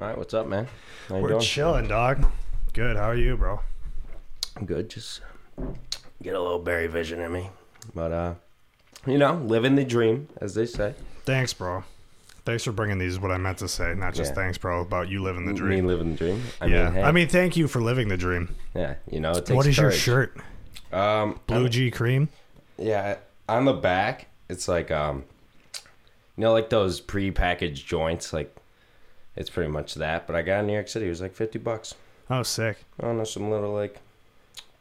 All right, what's up, man? How you We're doing? chilling, dog. Good. How are you, bro? I'm good. Just get a little berry vision in me, but uh, you know, living the dream, as they say. Thanks, bro. Thanks for bringing these. What I meant to say, not just Yeah. thanks, bro, about you living the dream. Me living the dream. I yeah. mean, hey, I mean, thank you for living the dream. yeah, you know, it takes What is your shirt? Um, Blue G cream. Yeah, on the back, it's like um, you know, like those pre-packaged joints. Like, it's pretty much that. But I got in New York City. It was like fifty bucks. Oh, sick. I don't know, some little like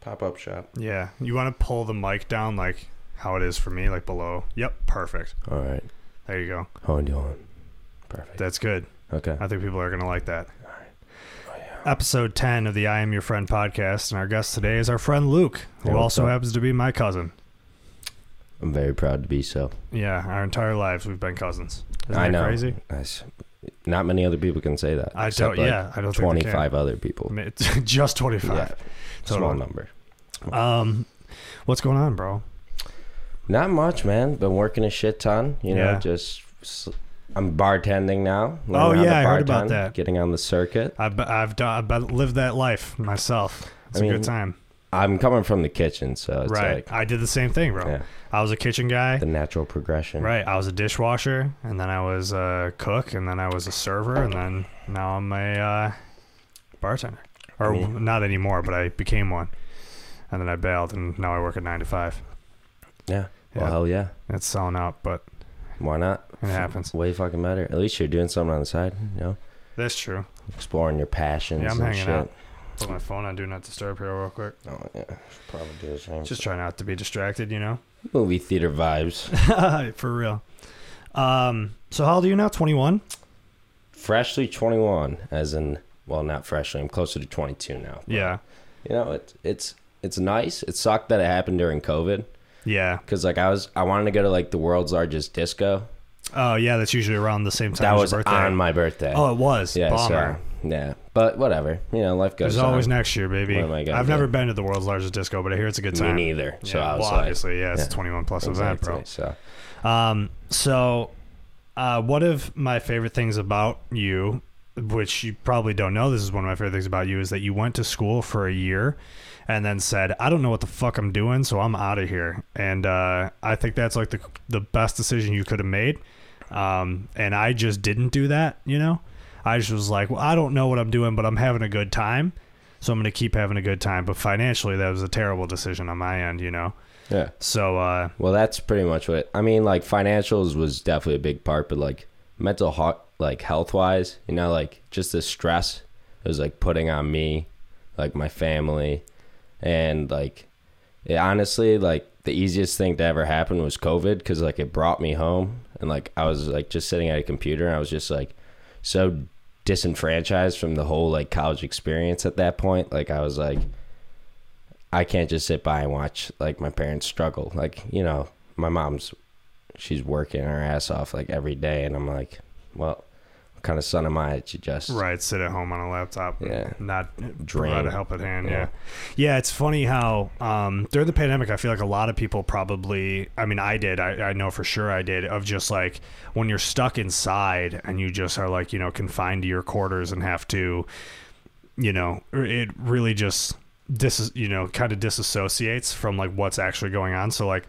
pop-up shop. Yeah. You want to pull the mic down like how it is for me, like below. Yep. Perfect. All right, There you go. how you doing? Perfect. That's good. Okay. I think people are gonna like that. Oh, yeah. Episode ten of the I Am Your Friend podcast, and our guest today is our friend Luke, who Hey, also up? happens to be my cousin. I'm very proud to be so. Yeah, our entire lives we've been cousins. Isn't I that know. crazy? That's- not many other people can say that. I don't. like, yeah, I don't think they 25 other people. I mean, it's just twenty Yeah, five. small number. Um, what's going on, bro? Not much, man. Been working a shit ton. You know, Yeah. just I'm bartending now. Oh, yeah, I heard about that. Getting on the circuit. I've I've done I've lived that life myself. It's I a mean, good time, I'm coming from the kitchen, so it's right? like I did the same thing, bro. yeah, I was a kitchen guy, the natural progression. right? I was a dishwasher, and then I was a cook, and then I was a server, and then now I'm a uh, bartender. Or not anymore, but I became one, and then I bailed, and now I work at nine to five. Yeah. Well, Yeah. hell yeah. It's selling out, but Why not? it happens. Way fucking better. At least you're doing something on the side. You know, That's true. exploring your passions Yeah, I'm and hanging shit. out. Put my phone on Do Not Disturb here real quick. Oh yeah, should probably do the same. Just try not to be distracted, you know. movie theater vibes. For real. Um, so how old are you now? 21? freshly 21, as in, well, not freshly. I'm closer to 22 now. but, Yeah. You know, it's it's it's nice. It sucked that it happened during COVID Yeah. because like I was I wanted to go to like the world's largest disco. Oh, yeah, that's usually around the same time that as was your birthday. on my birthday. oh, it was. yeah, Bummer. so yeah, but whatever. You know, life goes. There's always next year, baby. What am I gonna I've do? never been to the world's largest disco, but I hear it's a good time. Me neither. So yeah, I was well, like, obviously, yeah, it's yeah. a 21 plus event, bro. exactly, So Um, so, uh, one of my favorite things about you, which you probably don't know, this is one of my favorite things about you, is that you went to school for a year and then said, I don't know what the fuck I'm doing, so I'm out of here. And uh, I think that's like the, the best decision you could have made. Um, and I just didn't do that, you know? I just was like, well, I don't know what I'm doing, but I'm having a good time. So I'm going to keep having a good time. But financially, that was a terrible decision on my end, you know? yeah. So, uh, Well, that's pretty much what I mean. Like financials was definitely a big part, but like mental health, like health wise, you know, like just the stress it was like putting on me, like my family, and like it honestly like the easiest thing to ever happen was COVID because like it brought me home and like I was like just sitting at a computer and I was just like so disenfranchised from the whole like college experience at that point. Like I was like. I can't just sit by and watch like my parents struggle. Like, you know, my mom's she's working her ass off like every day and I'm like, well, kind of son am I to just Right, sit at home on a laptop, Yeah. not Drain. a help at hand. Yeah. Yeah. yeah, It's funny how um, during the pandemic, I feel like a lot of people probably. I mean, I did. I, I know for sure I did. Of just like when you're stuck inside and you just are like you know confined to your quarters and have to, you know, it really just dis you know kind of disassociates from like what's actually going on. So like.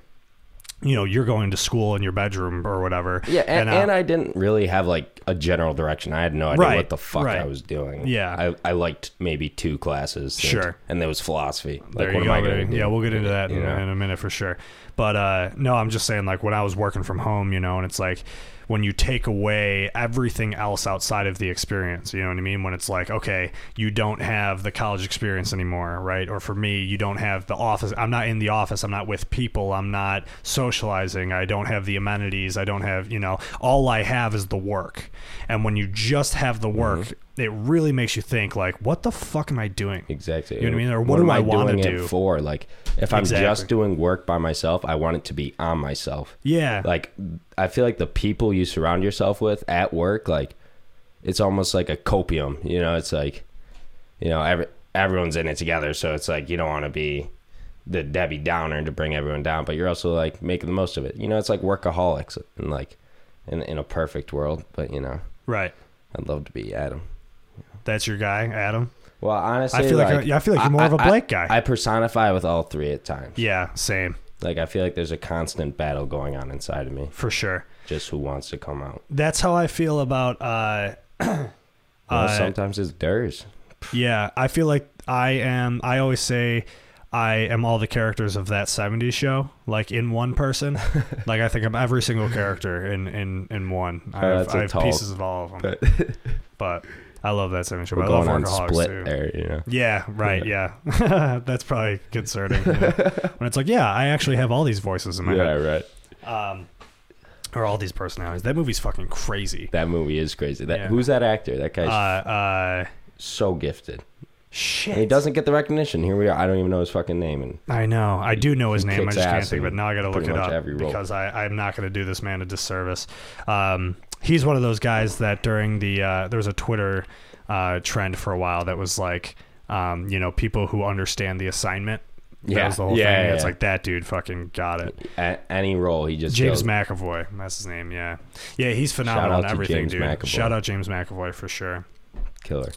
You know, you're going to school in your bedroom or whatever. Yeah, and, uh, and I didn't really have like a general direction. I had no idea Right, what the fuck right. I was doing. Yeah. I, I liked maybe two classes. and- Sure. And there was philosophy. Like, there what you am go. I gonna baby. do? Yeah, we'll get into that in, in a minute for sure. But uh, no, I'm just saying, like when I was working from home, you know, and it's like when you take away everything else outside of the experience, you know what I mean? When it's like, okay, you don't have the college experience anymore, right? Or for me, you don't have the office. I'm not in the office. I'm not with people. I'm not socializing. I don't have the amenities. I don't have, you know, all I have is the work. And when you just have the work, Mm-hmm. It really makes you think, like, what the fuck am I doing? Exactly. You know what I mean? Or what do am I wanna doing do? it for? Like, if I'm Exactly. just doing work by myself, I want it to be on myself. Yeah. like I feel like the people you surround yourself with at work, like it's almost like a copium. You know, it's like you know every everyone's in it together, so it's like you don't want to be the Debbie Downer to bring everyone down, but you're also like making the most of it. You know, it's like workaholics and like in in a perfect world, but you know, right. I'd love to be Adam. That's your guy, Adam. Well, honestly, I feel like, like I feel like you're more of a Blake guy. I personify with all three at times. yeah, same Like I feel like there's a constant battle going on inside of me, for sure. just who wants to come out. That's how I feel about. uh Well, Uh, sometimes it's Ders. Yeah, I feel like I am. I always say I am all the characters of that '70s show, like in one person. like I think I'm every single character in in in one. I Oh, have, that's a I have tall- pieces of all of them. But But I love that '70s show. we're I love going on Workaholics split too. there, you know. Yeah, right. Yeah, that's probably concerning. yeah. When it's like, yeah, I actually have all these voices in my Yeah, head, Yeah, right. um, or all these personalities. That movie's fucking crazy. That movie is crazy. That Yeah. who's that actor? That Uh, guy's uh, so gifted. shit. And he doesn't get the recognition. Here we are. I don't even know his fucking name. And I know. I do know his name. I just can't think of it. in Now I got to look it up because I, I'm not going to do this man a disservice. Um, he's one of those guys that during the uh, there was a Twitter uh, trend for a while that was like, um, you know, people who understand the assignment. That Yeah. was the whole Yeah, thing. yeah, It's yeah. like that dude fucking got it. a- any role he just James goes, McAvoy, that's his name. Yeah, yeah, he's phenomenal in everything, James dude. McAvoy. Shout out James McAvoy for sure. killer.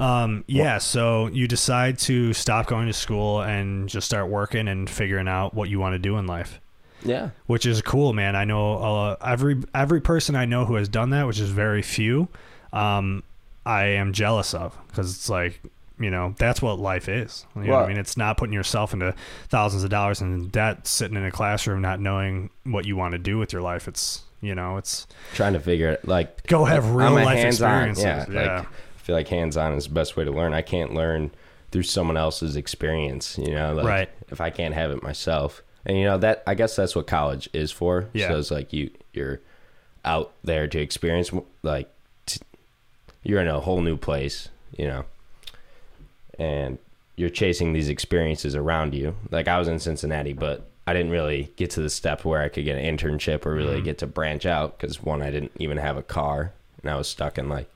Um, yeah, so you decide to stop going to school and just start working and figuring out what you want to do in life, Yeah. which is cool, man. I know uh, every every person I know who has done that, which is very few. Um, I am jealous of because it's like you know that's what life is. You know what I mean? It's not putting yourself into thousands of dollars in debt, sitting in a classroom, not knowing what you want to do with your life. It's you know, it's Trying to figure it like Go have I'm real life experiences. Yeah, Yeah. Like, I feel like hands-on is the best way to learn. I can't learn through someone else's experience. You know, like Right. if I can't have it myself. And you know that I guess that's what college is for. Yeah. So it's like you you're out there to experience like t- you're in a whole new place. You know, and you're chasing these experiences around you. Like I was in Cincinnati, but I didn't really get to the step where I could get an internship or really mm-hmm. get to branch out because one, I didn't even have a car, and I was stuck in like,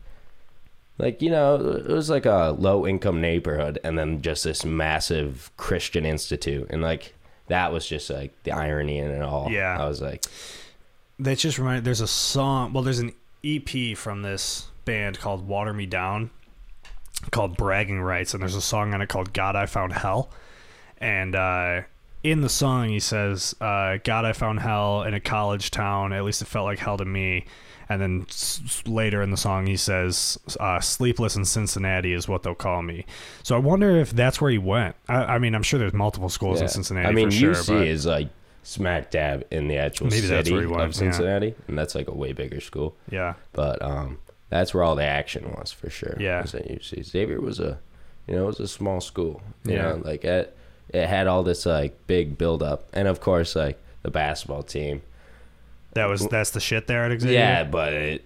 like you know, it was like a low income neighborhood, and then just this massive Christian institute, and like that was just like the irony in it all. Yeah. I was like, That just reminded. There's a song. Well, there's an EP from this band called Water Me Down, called Bragging Rights, and there's a song on it called God I Found Hell, and uh, in the song he says, uh, "God I found hell in a college town. At least it felt like hell to me." And then s- later in the song he says, uh, "Sleepless in Cincinnati is what they'll call me." So I wonder if that's where he went. I, I mean, I'm sure there's multiple schools in. Cincinnati. I mean, for sure, UC is like smack dab in the actual Maybe that's city where he went, of yeah. Cincinnati, and that's like a way bigger school. yeah, but um, that's where all the action was for sure. Yeah. was at UC. Xavier was a, you know, it was a small school. You Yeah. know, like it, it had all this like big build up, and of course like the basketball team. That was that's the shit there at Xavier. Yeah, but it,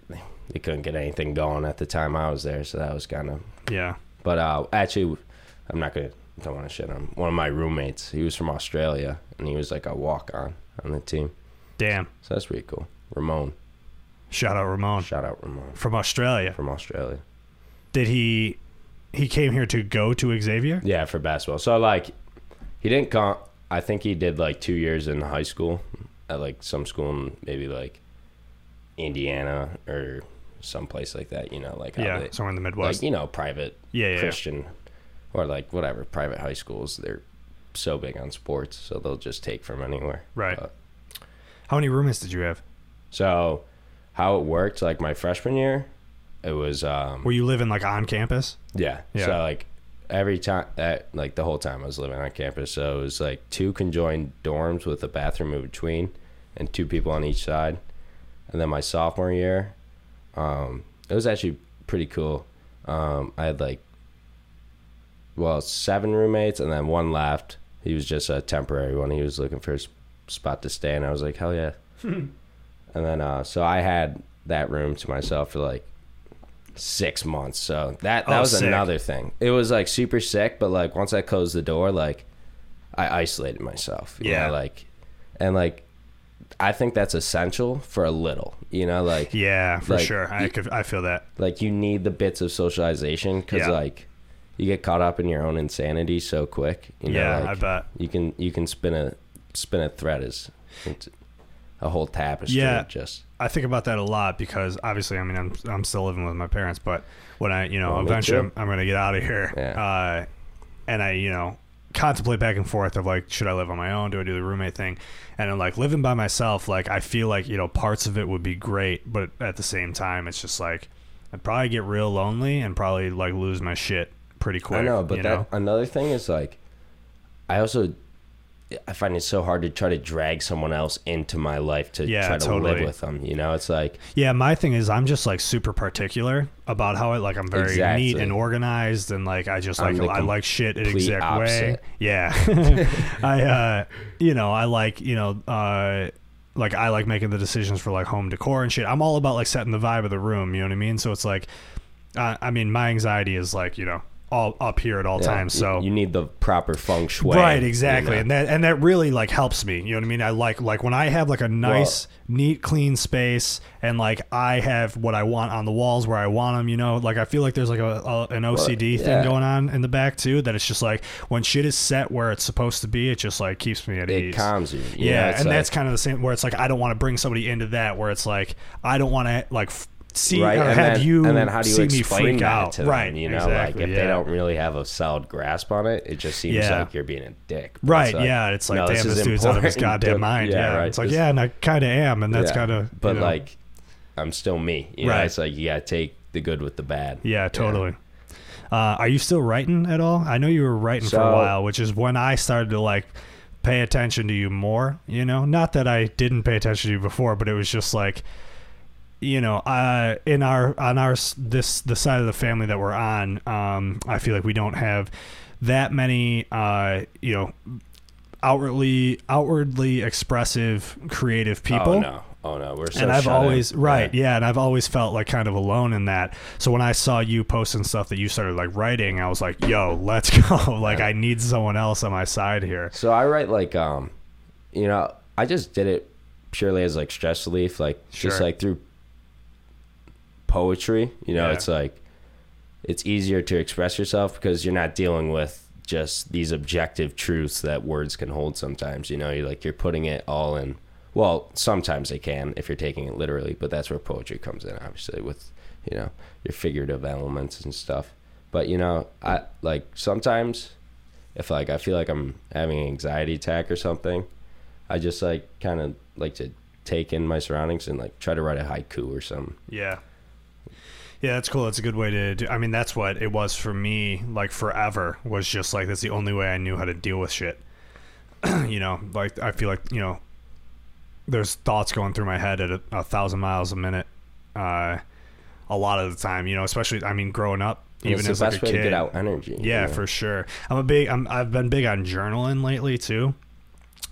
they couldn't get anything going at the time I was there, so that was kind of. yeah. But uh, actually, I'm not gonna don't want to shit on one of my roommates. He was from Australia, and he was like a walk on on the team, Damn. so that's pretty cool. Ramon, Shout out Ramon shout out Ramon from Australia. from Australia. Did he he came here to go to Xavier? Yeah, for basketball. So like, he didn't come. I think he did like two years in high school at like some school in maybe like Indiana or someplace like that. You know, like Yeah, they, somewhere in the Midwest. like you know private yeah, yeah, yeah. Christian or like whatever private high schools. They're so big on sports, so they'll just take from anywhere. Right. But- How many roommates did you have? so how it worked, like my freshman year, it was um Were you living like on campus? Yeah. Yeah. So like every time that like the whole time I was living on campus, so it was like two conjoined dorms with a bathroom in between and two people on each side. And then my sophomore year, um, it was actually pretty cool. Um, I had like well, seven roommates and then one left. He was just a temporary one. He was looking for a spot to stay and I was like, Hell yeah. and then uh so I had that room to myself for like six months. So that that Oh, was sick. another thing. It was like super sick, but like once I closed the door, like I isolated myself. you Yeah. know, like and like I think that's essential for a little. You know, like Yeah, for Like, sure. I could I feel that. like you need the bits of socialization because Yeah. like you get caught up in your own insanity so quick. You know, yeah, like, I bet. you can you can spin a spin a thread as a whole tapestry Yeah. just I think about that a lot because obviously, I mean, I'm I'm still living with my parents, but when I, you know, Well, eventually. I'm, I'm going to get out of here. Yeah. Uh, and I, you know, contemplate back and forth of like, should I live on my own? Do I do the roommate thing? And I'm like living by myself. Like, I feel like you know, parts of it would be great, but at the same time, it's just like I'd probably get real lonely and probably like lose my shit pretty quick. I know, but that know? another thing is like, I also, I find it so hard to try to drag someone else into my life to Yeah, try to totally. live with them. You know, it's like Yeah, my thing is I'm just like super particular about how I like I'm very Exactly. neat and organized and like I just like I like shit in exact way. Yeah. I uh you know, I like, you know, uh like I like making the decisions for like home decor and shit. I'm all about like setting the vibe of the room, you know what I mean? So it's like uh, I mean my anxiety is like, you know, all up here at all yeah, times. So you, need the proper feng shui. Right, you exactly, know? and that and that really like helps me. You know what I mean? I like like when I have like a nice, neat, clean space, and like I have what I want on the walls where I want them. You know, like I feel like there's like a, a an OCD yeah. thing going on in the back too. That it's just like when shit is set where it's supposed to be, it just like keeps me at it ease. calms you. you yeah, it's and like- that's kind of the same where it's like I don't want to bring somebody into that where it's like I don't want to like see right. and have then, you and then how do you see me explain freak that out. to them? right, You know, exactly, like if yeah. they don't really have a solid grasp on it, it just seems Yeah. like you're being a dick. But Right, it's like, yeah, it's like no, damn, this this, is dude's out of his goddamn mind. Yeah, right. it's like yeah, and I kind of am, and that's yeah. kind of. But like, I'm still me. You know, Right. it's like you gotta take the good with the bad. Yeah, totally. Uh, are you still writing at all? I know you were writing for a while, which is when I started to like pay attention to you more. You know, not that I didn't pay attention to you before, but it was just like, you know, uh, in our on our this the side of the family that we're on, um, I feel like we don't have that many, uh, you know, outwardly outwardly expressive creative people Oh no. Oh no. We're so and I've always in. right, Yeah. yeah. and I've always felt like kind of alone in that. So when I saw you posting stuff that you started like writing, I was like, "Yo, let's go!" like Yeah. I need someone else on my side here. So I write like um, you know, I just did it purely as like stress relief, like just like through poetry. You know, Yeah. it's like it's easier to express yourself because you're not dealing with just these objective truths that words can hold sometimes. You know, you're like you're putting it all in. Well, sometimes they can if you're taking it literally, but that's where poetry comes in, obviously, with you know your figurative elements and stuff. But you know, I like sometimes if like I feel like I'm having an anxiety attack or something, I just like kind of like to take in my surroundings and like try to write a haiku or something. Yeah. Yeah, that's cool. That's a good way to do. I mean, that's what it was for me. Like forever was just like that's the only way I knew how to deal with shit. you know, like I feel like you know, there's thoughts going through my head at a, a thousand miles a minute. Uh, a lot of the time, you know, especially I mean, growing up, And even it's as like a way kid. to get out energy. you Yeah, for sure. I'm a big. I'm, I've been big on journaling lately too,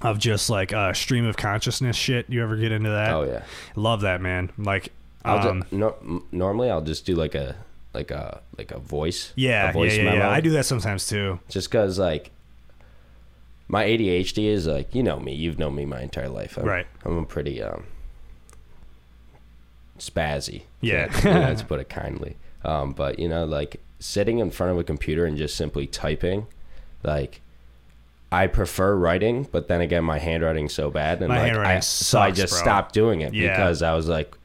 of just like uh, stream of consciousness shit. You ever get into that? Oh yeah. Love that, man. Like, I'll um, ju- no, normally I'll just do like a like a like a voice. yeah, a yeah, voice yeah, memo. yeah. I do that sometimes too. just because like my ADHD is like you know me, you've known me my entire life. I'm, Right. I'm a pretty um spazzy. Yeah. to, you know, to put it kindly. Um, but you know, like sitting in front of a computer and just simply typing, like. I prefer writing, but then again, my handwriting's so bad, and My like I, so I just bro. stopped doing it Yeah. because I was like,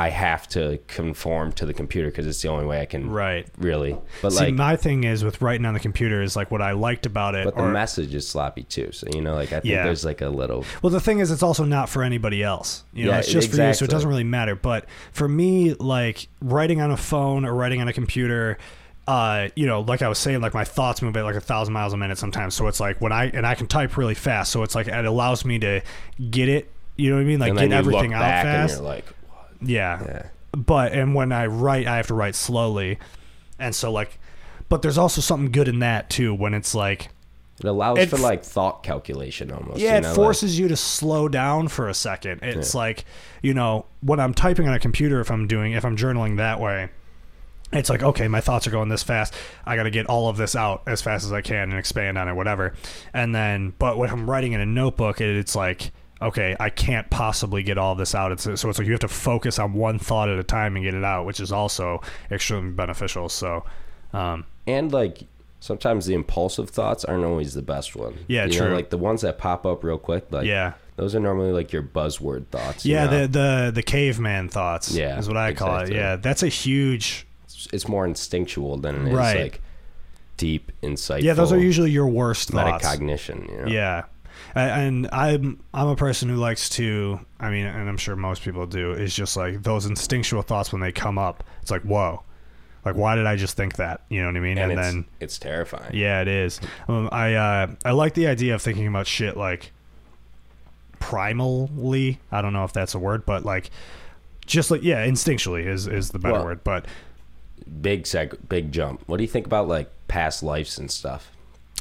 I have to conform to the computer because it's the only way I can Right. really. But See, like, my thing is with writing on the computer is like what I liked about it. but the or- message is sloppy too. So you know, like I think Yeah. there's like a little Well, the thing is, it's also not for anybody else. You know, Yeah, it's just for you, so it doesn't really matter. But for me, like writing on a phone or writing on a computer, uh, you know, like I was saying, like my thoughts move at like a thousand miles a minute sometimes. So it's like when I and I can type really fast, so it's like it allows me to get it. You know what I mean? Like get everything out fast. and you're like, yeah. yeah, But and when I write, I have to write slowly, and so like, but there's also something good in that too when it's like it allows It for like thought calculation almost. Yeah, you it know, like- forces you to slow down for a second. It's like, you know, when I'm typing on a computer, if I'm doing, if I'm journaling that way, it's like, okay, my thoughts are going this fast. I got to get all of this out as fast as I can and expand on it, whatever. And then, but when I'm writing in a notebook, it, it's like, okay, I can't possibly get all this out. It's, so it's like you have to focus on one thought at a time and get it out, which is also extremely beneficial. So, um, and like sometimes the impulsive thoughts aren't always the best one. Yeah, you know, true. like the ones that pop up real quick, like yeah, Those are normally like your buzzword thoughts. you Yeah, know? the the the caveman thoughts. Yeah, is what I call it. Yeah, that's a huge. it's, more instinctual than it is Right. like deep, insightful. Yeah, those are usually your worst thoughts. metacognition. You know? Yeah. And I'm I'm a person who likes to I mean and I'm sure most people do is just like those instinctual thoughts when they come up it's like whoa like why did I just think that you know what I mean and, and, it's, then it's terrifying. yeah it is um, I uh, I like the idea of thinking about shit like primally I don't know if that's a word but like just like yeah instinctually is is the better Well- word but Big seg, big jump. What do you think about like past lives and stuff?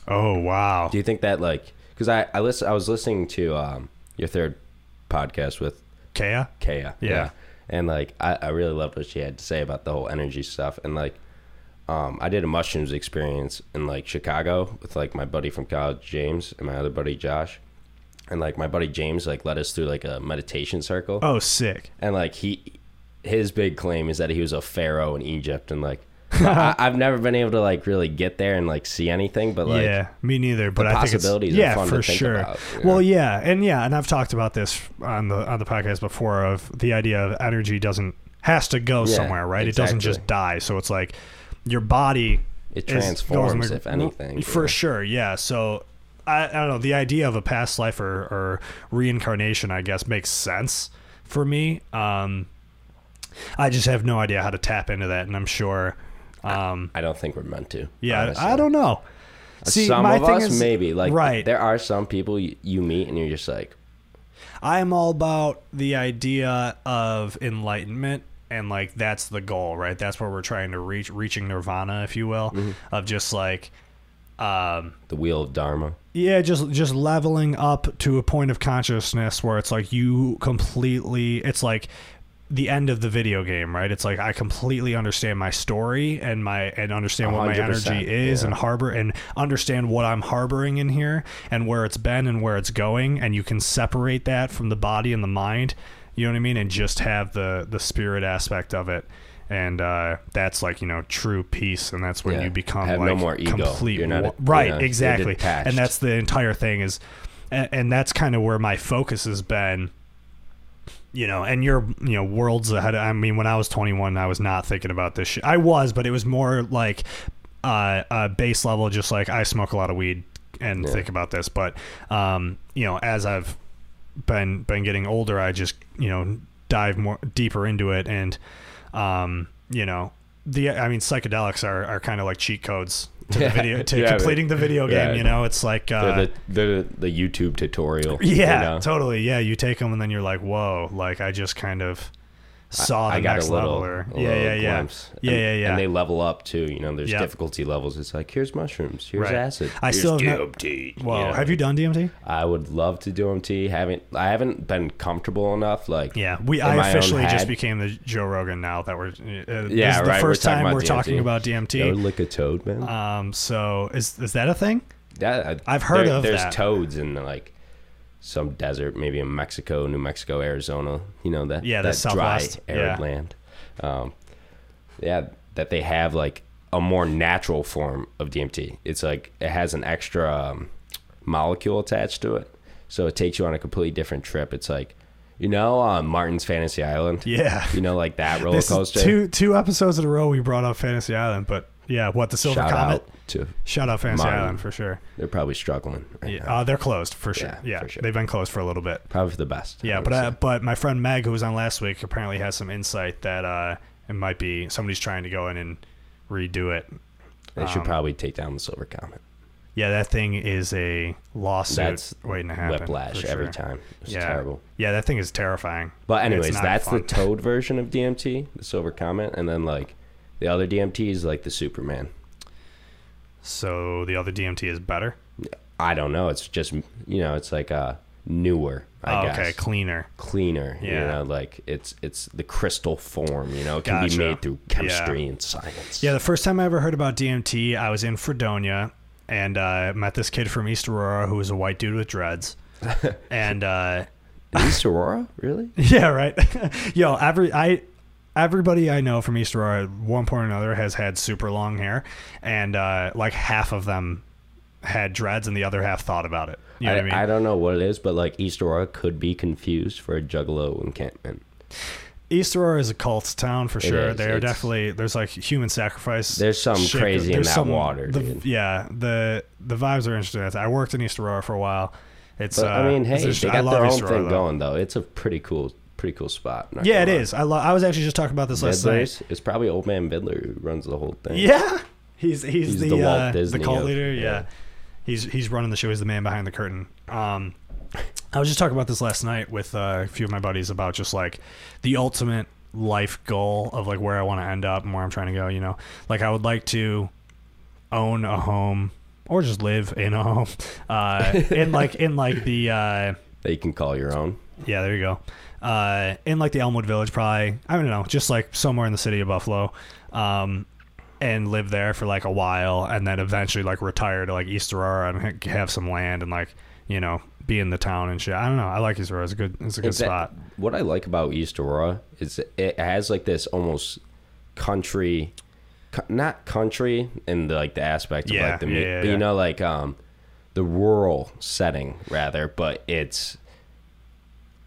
oh wow Do you think that like because I I listen I was listening to um your third podcast with Kaya Kaya. Yeah. And like I, I really loved what she had to say about the whole energy stuff. And like um I did a mushrooms experience in like Chicago with like my buddy from college, James, and my other buddy Josh. And like my buddy James like led us through like a meditation circle. oh sick And like he his big claim is that he was a pharaoh in Egypt and like I, I've never been able to like really get there and like see anything, but like yeah, me neither. But I think it's possibilities are yeah, fun to for sure. about, you Well, yeah, and yeah, and I've talked about this on the on the podcast before of the idea of energy doesn't has to go Yeah, somewhere, right? It doesn't just die. So it's like your body it transforms the- if anything. for you know? sure. Yeah, so. I, I don't know. The idea of a past life or, or reincarnation, I guess, makes sense for me. Um, I just have no idea how to tap into that, and I'm sure. Um, I don't think we're meant to. yeah, honestly. I don't know. See, some my of thing us is, maybe like right. there are some people you, you meet and you're just like I'm all about the idea of enlightenment and like that's the goal, right? That's where we're trying to reach reaching nirvana, if you will, Mm-hmm. of just like um the wheel of dharma yeah, just just leveling up to a point of consciousness where it's like you completely it's like the end of the video game, right? It's like I completely understand my story and my and understand what my energy is yeah. and harbor and understand what I'm harboring in here and where it's been and where it's going and you can separate that from the body and the mind, you know what I mean, and just have the the spirit aspect of it. And uh, that's like you know true peace, and that's when Yeah. you become Have no more ego. complete You're not wa- right, you're exactly, and that's the entire thing is, and, and that's kind of where my focus has been you know, and you're, you know, worlds ahead. I mean, when I was 21, I was not thinking about this shit. I was, but it was more like uh, uh, base level, just like I smoke a lot of weed and Yeah. think about this. But, um, you know, as I've been been getting older, I just, you know, dive more deeper into it, and, um, you know, the I mean, psychedelics are, are kind of like cheat codes to the video to Yeah, completing the video game. yeah. You know, it's like uh, they're the they're the YouTube tutorial yeah, you know? totally. Yeah, you take them and then you're like, whoa, like I just kind of saw the I got next a little, level. Or, a yeah, little yeah, yeah, glimpse. yeah, and, yeah, yeah. and they level up too you know there's Yep. difficulty levels it's like here's mushrooms here's Right. acid I here's still have not- DMT Whoa, know? have you done DMT? I would love to do DMT haven't I haven't been comfortable enough like Yeah, we. in I own officially just head. became the Joe Rogan now that we're. Uh, this Yeah, is the right, we're first talking time about we're talking about Yo, DMT. lick a toad man Um, so is is that a thing? Yeah, I- I've heard of There's that. toads in like some desert, maybe in Mexico, New Mexico, Arizona. You know that Yeah, that dry, arid Yeah. land. Um, yeah, that they have like a more natural form of DMT. It's like it has an extra um, molecule attached to it, so it takes you on a completely different trip. It's like, you know, uh, Martin's Fantasy Island. Yeah. You know, like that roller coaster. two two episodes in a row we brought up Fantasy Island, but yeah, what the Silver Shout Comet? out to Shout out Fantasy. Island for sure. they're probably struggling. Right Yeah, uh, they're closed for sure. Yeah, Yeah, for sure. they've been closed for a little bit. Probably for the best. Yeah, I but would uh, but my friend Meg, who was on last week, apparently has some insight that uh, it might be somebody's trying to go in and redo it. they should um, probably take down the Silver Comet. Yeah, that thing is a lawsuit That's waiting to happen. whiplash for every time. It's Yeah. terrible. Yeah, that thing is terrifying. But anyways, that's fun. the Toad version of DMT, the Silver Comet, and then like the other DMT is like the Superman. So the other DMT is better. I don't know. It's just you know, it's like uh newer. I oh, guess. okay, cleaner. Cleaner, you Yeah. know, like it's it's the crystal form. You know, it can Gotcha. be made through chemistry and science. Yeah, the first time I ever heard about DMT, I was in Fredonia and uh, met this kid from East Aurora who was a white dude with dreads. and uh, East Aurora, really? Yeah, right. Yo, every I everybody I know from East Aurora at one point or another has had super long hair, and uh, like half of them had dreads and the other half thought about it. You know I, what I mean? I don't know what it is, but like East Aurora could be confused for a Juggalo encampment. East Aurora is a cult town for sure. They are definitely there's like human sacrifice. There's some shit. crazy in There's that some- water, the- dude. Yeah, the the vibes are interesting. I worked in East Aurora for a while. It's But uh, I mean, hey, they got their own Aurora, thing though. going though. It's a pretty cool, pretty cool spot. Yeah, it is. I lo- I was actually just talking about this last night. It's probably Old Man Vidler who runs the whole thing. Yeah, he's he's, He's the the Walt uh, the cult of- leader. Yeah. yeah. he's he's running the show. He's the man behind the curtain. Um, I was just talking about this last night with uh, a few of my buddies about just like the ultimate life goal of like where I want to end up and where I'm trying to go. You know, like I would like to own a home or just live in a home, uh, in like in like the. Uh, that you can call your own. yeah, there you go. Uh, in like the Elmwood Village, probably. I don't know, just like somewhere in the city of Buffalo, um, and live there for like a while, and then eventually like retire to like East Aurora and have some land and like you know be in the town and shit. I don't know. I like East Aurora. It's a good. It's a good It's that- spot. what I like about East Aurora is it has like this almost country, not country in the, like the aspect of Yeah, like the, yeah, yeah. you know like um, the rural setting rather, but it's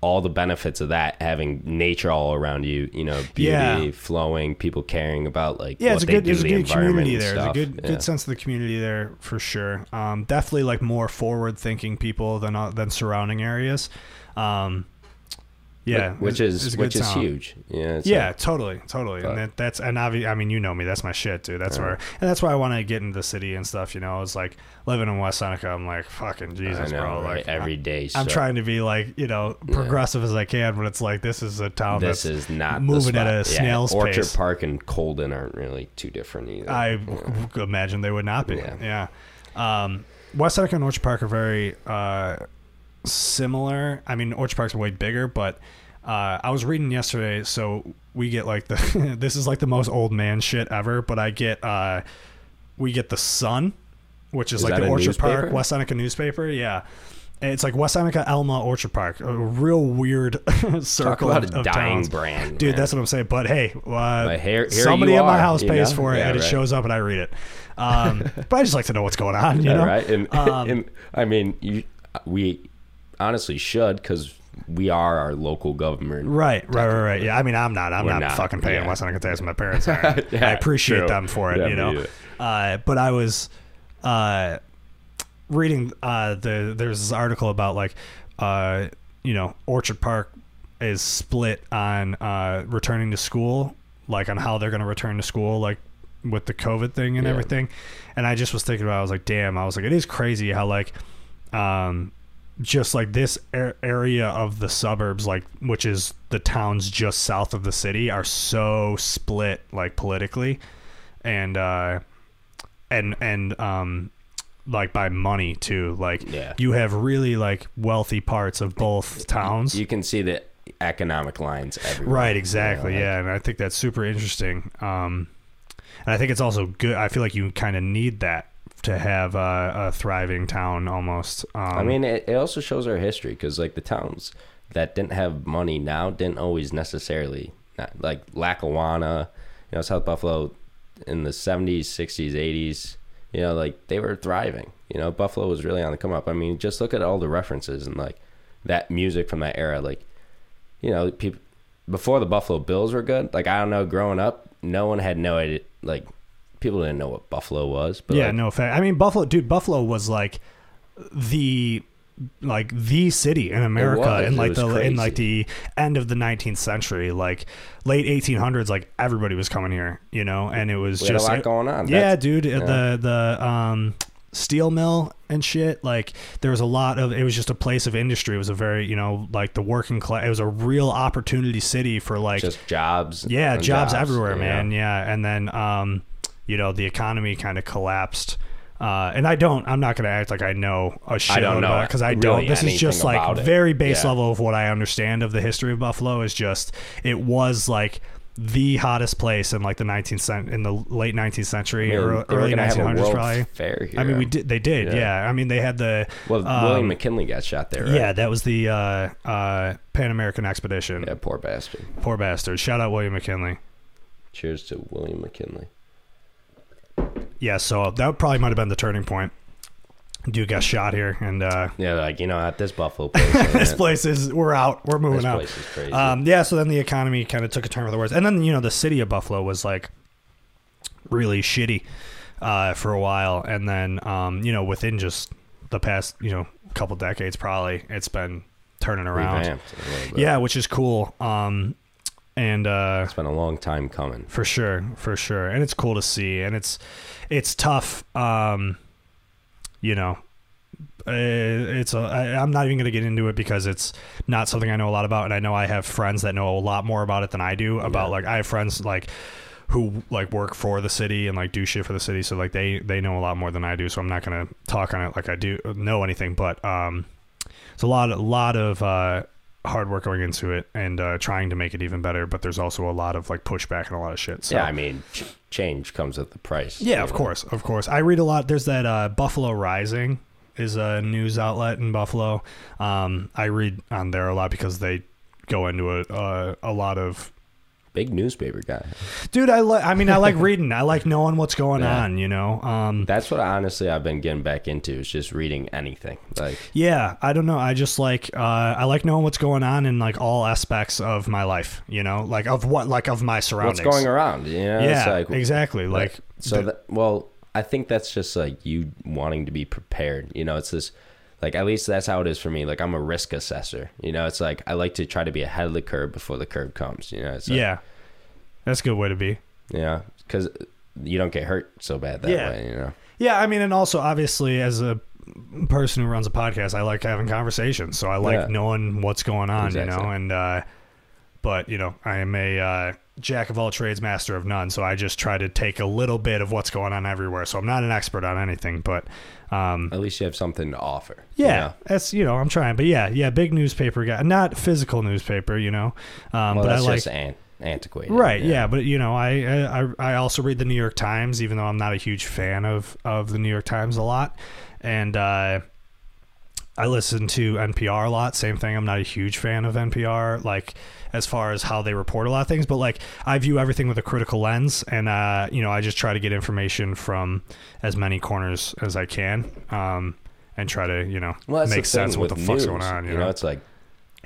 all the benefits of that having nature all around you, you know, beauty, Yeah. flowing, people caring about like Yeah, what it's a they good. do, There's a good community there. There's a good Yeah. good sense of the community there for sure. Um, definitely like more forward thinking people than uh, than surrounding areas. Um, yeah, which is it's which is huge. Yeah, it's yeah, like- totally, totally. And that, that's and obvi- I mean, you know me. That's my shit, dude. That's Yeah. where, and that's why I want to get into the city and stuff. You know, it's like living in West Seneca. I'm like, fucking Jesus, know, bro. right? Like every day. I'm so- trying to be like, you know, progressive as I can, but it's like this is a town This that's is not moving at a Yeah, snail's Orchard pace. Park and Colden aren't really too different either. I w- imagine they would not be. Yeah. Yeah. Um, West Seneca and Orchard Park are very uh, similar. I mean, Orchard Park's way bigger, but uh, I was reading yesterday, so we get like the this is like the most old man shit ever. But I get uh, we get the Sun, which is, Is like the Orchard Park? West Seneca newspaper. Yeah. And It's like West Seneca, Elma, Orchard Park, a real weird Talk circle about of, a dying towns. brand, Dude, man. that's what I'm saying. But hey, uh, here- here somebody at my are, house pays know? for it, Yeah, and it shows up, and I read it. Um, but I just like to know what's going on. You yeah, know, right. And, Um, and I mean, you, we honestly should because we are our local government. Right, right, right, right. Yeah, I mean, I'm not. I'm not, not, fucking paying yeah. West Seneca tax. My parents are. Yeah, I appreciate true. them for it. Yeah, you know. Uh, but I was uh, reading uh, the there's this article about like uh, you know Orchard Park is split on uh, returning to school, like on how they're going to return to school, like with the COVID thing and everything. And I just was thinking about, it, I was like, damn, I was like, it is crazy how like, um, just like this a- area of the suburbs, like which is the towns just south of the city, are so split like politically, and uh, and and um, like by money too. Like Yeah. you have really like wealthy parts of both towns. You can see the economic lines everywhere. Right, exactly. You know, Yeah, and I think that's super interesting. Um, and I think it's also good. I feel like you kind of need that to have a, a thriving town almost. Um, I mean, it, it also shows our history because like the towns that didn't have money now didn't always necessarily like Lackawanna, you know, South Buffalo in the 70s, 60s, 80s, you know, like they were thriving. You know, Buffalo was really on the come up. I mean, just look at all the references and like that music from that era. Like, you know, people before the Buffalo Bills were good. Like, I don't know, growing up, no one had no idea. Like, people didn't know what Buffalo was. But yeah, like, no fact. I mean, Buffalo, dude. Buffalo was like the like the city in America in like the in like the end of the 19th century, like late 1800s. Like everybody was coming here, you know, and it was we had a just lot it- going on. Yeah, That's- dude. yeah. The the um steel mill and shit. Like there was a lot of. It was just a place of industry. It was a very you know like the working class. It was a real opportunity city for like just jobs. yeah and jobs, everywhere, know? man. Yeah, and then um you know the economy kind of collapsed. Uh, and I don't. I'm not going to act like I know a shit know about it because I really don't. This is just like it. very base Yeah. level of what I understand of the history of Buffalo. Is just it was like the hottest place in like the 19th cent in the late 19th century I mean, or early a 1900s probably. Fair here. I mean, we did. They did. Yeah. Yeah. I mean, they had the. Well, um, William McKinley got shot there. Right? Yeah, that was the uh, uh, Pan American Expedition. Yeah, poor bastard. Poor bastard. Shout out William McKinley. Cheers to William McKinley. Yeah, so that probably might have been the turning point. dude got shot here, and uh, Yeah, like you know, at this Buffalo place, this place is we're out, we're moving this out. place is crazy. Um, yeah, so then the economy kind of took a turn for the worse, and then you know the city of Buffalo was like really shitty uh, for a while, and then um, you know within just the past you know couple decades, probably it's been turning around. Revamped a little bit. Yeah, which is cool. Um, and uh, it's been a long time coming. for sure, for sure, and it's cool to see, and it's it's tough. Um, you know, uh, it's a, I, I'm not even going to get into it because it's not something I know a lot about, and I know I have friends that know a lot more about it than I do. About Yeah. like I have friends like who like work for the city and like do shit for the city, so like they they know a lot more than I do. So I'm not going to talk on it like I do know anything, but um, it's a lot a lot of uh hard work going into it and uh, trying to make it even better. But there's also a lot of like pushback and a lot of shit. So. yeah, I mean, ch- change comes at the price. Yeah, of know? course, of course. I read a lot. There's that uh, Buffalo Rising is a news outlet in Buffalo. Um, I read on there a lot because they go into a uh, a lot of. Big newspaper guy. Dude, I like. I mean, I like reading. I like knowing what's going Yeah. on. You know. Um, That's what honestly I've been getting back into is just reading anything. Like yeah, I don't know. I just like. Uh, I like knowing what's going on in like all aspects of my life. You know, like of what, like of my surroundings. what's going around. You know, Yeah, like, exactly. Like, so. the- that, well, I think that's just like you wanting to be prepared. You know, it's this. Like at least that's how it is for me. Like I'm a risk assessor. You know, it's like I like to try to be ahead of the curve before the curve comes. You know, it's like, yeah, that's a good way to be. yeah, because you don't get hurt so bad that Yeah. way. You know, Yeah, I mean, and also obviously as a person who runs a podcast, I like having conversations. So I like Yeah. knowing what's going on, you know. And uh, but you know, I am a uh, jack of all trades, master of none. So I just try to take a little bit of what's going on everywhere. So I'm not an expert on anything, but um, at least you have something to offer. you yeah, know? that's you know, I'm trying. But yeah, yeah, big newspaper guy, not physical newspaper, you know. Um, Well, but I like just an- antiquated. Right, yeah. but you know, I, I I also read the New York Times, even though I'm not a huge fan of of the New York Times a lot, and uh, I listen to NPR a lot. Same thing. I'm not a huge fan of NPR, like as far as how they report a lot of things, but like I view everything with a critical lens, and uh, you know, I just try to get information from as many corners as I can, um, and try to you know Well, make sense what the with fuck's going on. You, You know, it's like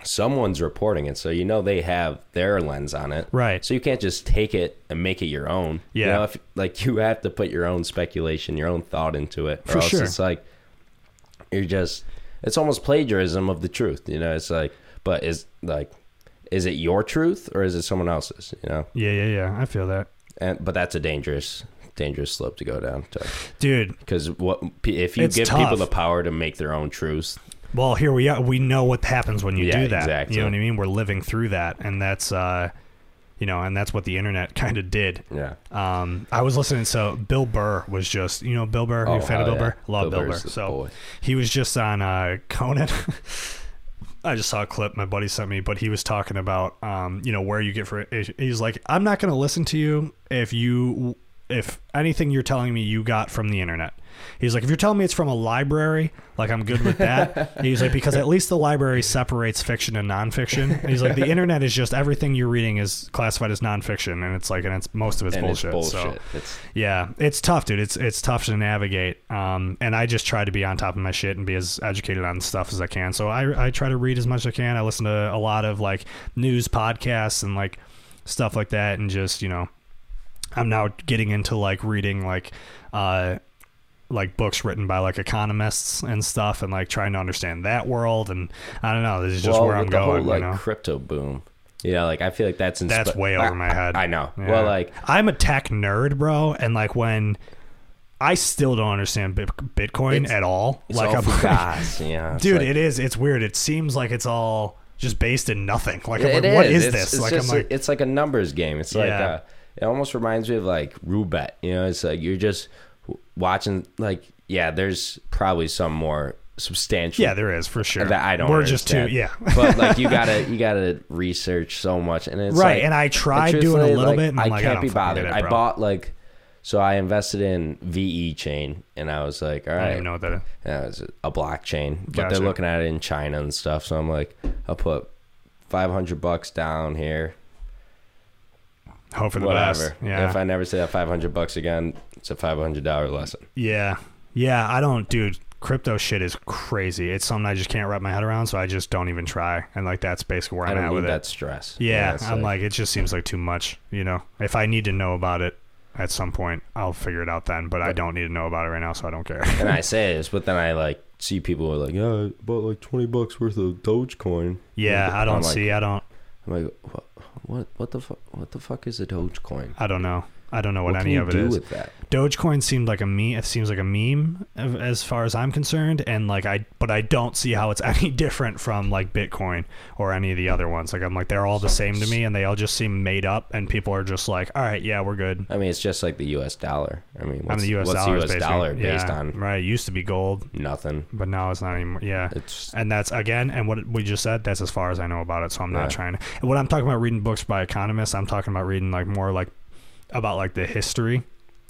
someone's reporting it, so you know they have their lens on it. Right. So you can't just take it and make it your own. You Yeah. know, if, like you have to put your own speculation, your own thought into it. Or For else sure. It's like you're just. It's almost plagiarism of the truth. You know, it's like, but is like, is it your truth or is it someone else's? You know, yeah, yeah, yeah. I feel that, and but that's a dangerous, dangerous slope to go down. dude. Because what if you give people the power to make their own truths? Well, here we are. We know what happens when you Yeah, do that. exactly. You know what I mean? We're living through that, and that's uh, you know, and that's what the internet kind of did. Yeah. Um, I was listening. So Bill Burr was just, you know, Bill Burr. Are you a Oh, fan of Bill yeah. Burr? Love Bill, Burr. So boy. he was just on uh, Conan. I just saw a clip my buddy sent me, but he was talking about, um, you know, where you get for. He's like, I'm not going to listen to you if you, if anything you're telling me you got from the internet. He's like, if you're telling me it's from a library, like I'm good with that. He's like, because at least the library separates fiction and nonfiction. And he's like, the internet is just everything you're reading is classified as nonfiction, and it's like, and it's most of it's and bullshit. it's So. It's yeah, it's tough, dude. It's it's tough to navigate. Um, and I just try to be on top of my shit and be as educated on stuff as I can. So I I try to read as much as I can. I listen to a lot of like news podcasts and like stuff like that, and just you know, I'm now getting into like reading like uh like books written by like economists and stuff and like trying to understand that world and I don't know this is just well, where I'm going whole, like you know crypto boom. Yeah, like I feel like that's insp- that's way I- over my head I, I know. Yeah. Well, like I'm a tech nerd, bro, and like when I still don't understand Bitcoin It's- at all. like all I'm gas. Yeah, it's dude, like- it is. It's weird. It seems like it's all just based in nothing. Like, It what is this? It's like, I'm like, a, it's like a numbers game. It's like Yeah. uh, it almost reminds me of like roulette. You know, it's like you're just watching. Like, yeah, there's probably some more substantial. yeah, there is for sure. that I don't. We're just too, yeah. but like you gotta you gotta research so much, and it's right. like- and I tried doing a little like, bit, and like, can't I be bothered. it, I bought like, so I invested in VeChain, and I was like, "All right, I don't know what that is. yeah, it's a blockchain, but Gotcha. they're looking at it in China and stuff. So I'm like, I'll put 500 bucks down here, Hope for the whatever. best. Yeah. If I never see that 500 bucks again, it's a $500 lesson. Yeah. Yeah, I don't, dude. crypto shit is crazy. It's something I just can't wrap my head around, so I just don't even try. And like that's basically where I I'm don't at need with that it. stress. Yeah, it's I'm like, it just seems like too much. You know, if I need to know about it at some point, I'll figure it out then. But I don't need to know about it right now, so I don't care. and I say this, but then I like see people who are like, yeah, I bought like twenty bucks worth of Dogecoin. yeah, I I'm don't like- see. I don't. I'm like, what, what, what the fuck, what the fuck is a Dogecoin? I don't know. I don't know what, What any of it is. Dogecoin seemed like a meme. It seems like a meme as far as I'm concerned, and like I, but I don't see how it's any different from like Bitcoin or any of the other ones. Like I'm like they're all the same to me, and they all just seem made up, and people are just like, all right, yeah, we're good. I mean, it's just like the U.S. dollar. I mean, I what's, mean, the U.S. what's U.S. basically- dollar based yeah, on? right? It used to be gold, Nothing. but now it's not anymore. Yeah. It's And that's again, and what we just said, that's as far as I know about it. So I'm not Yeah. trying to. When I'm talking about reading books by economists, I'm talking about reading like more like about like the history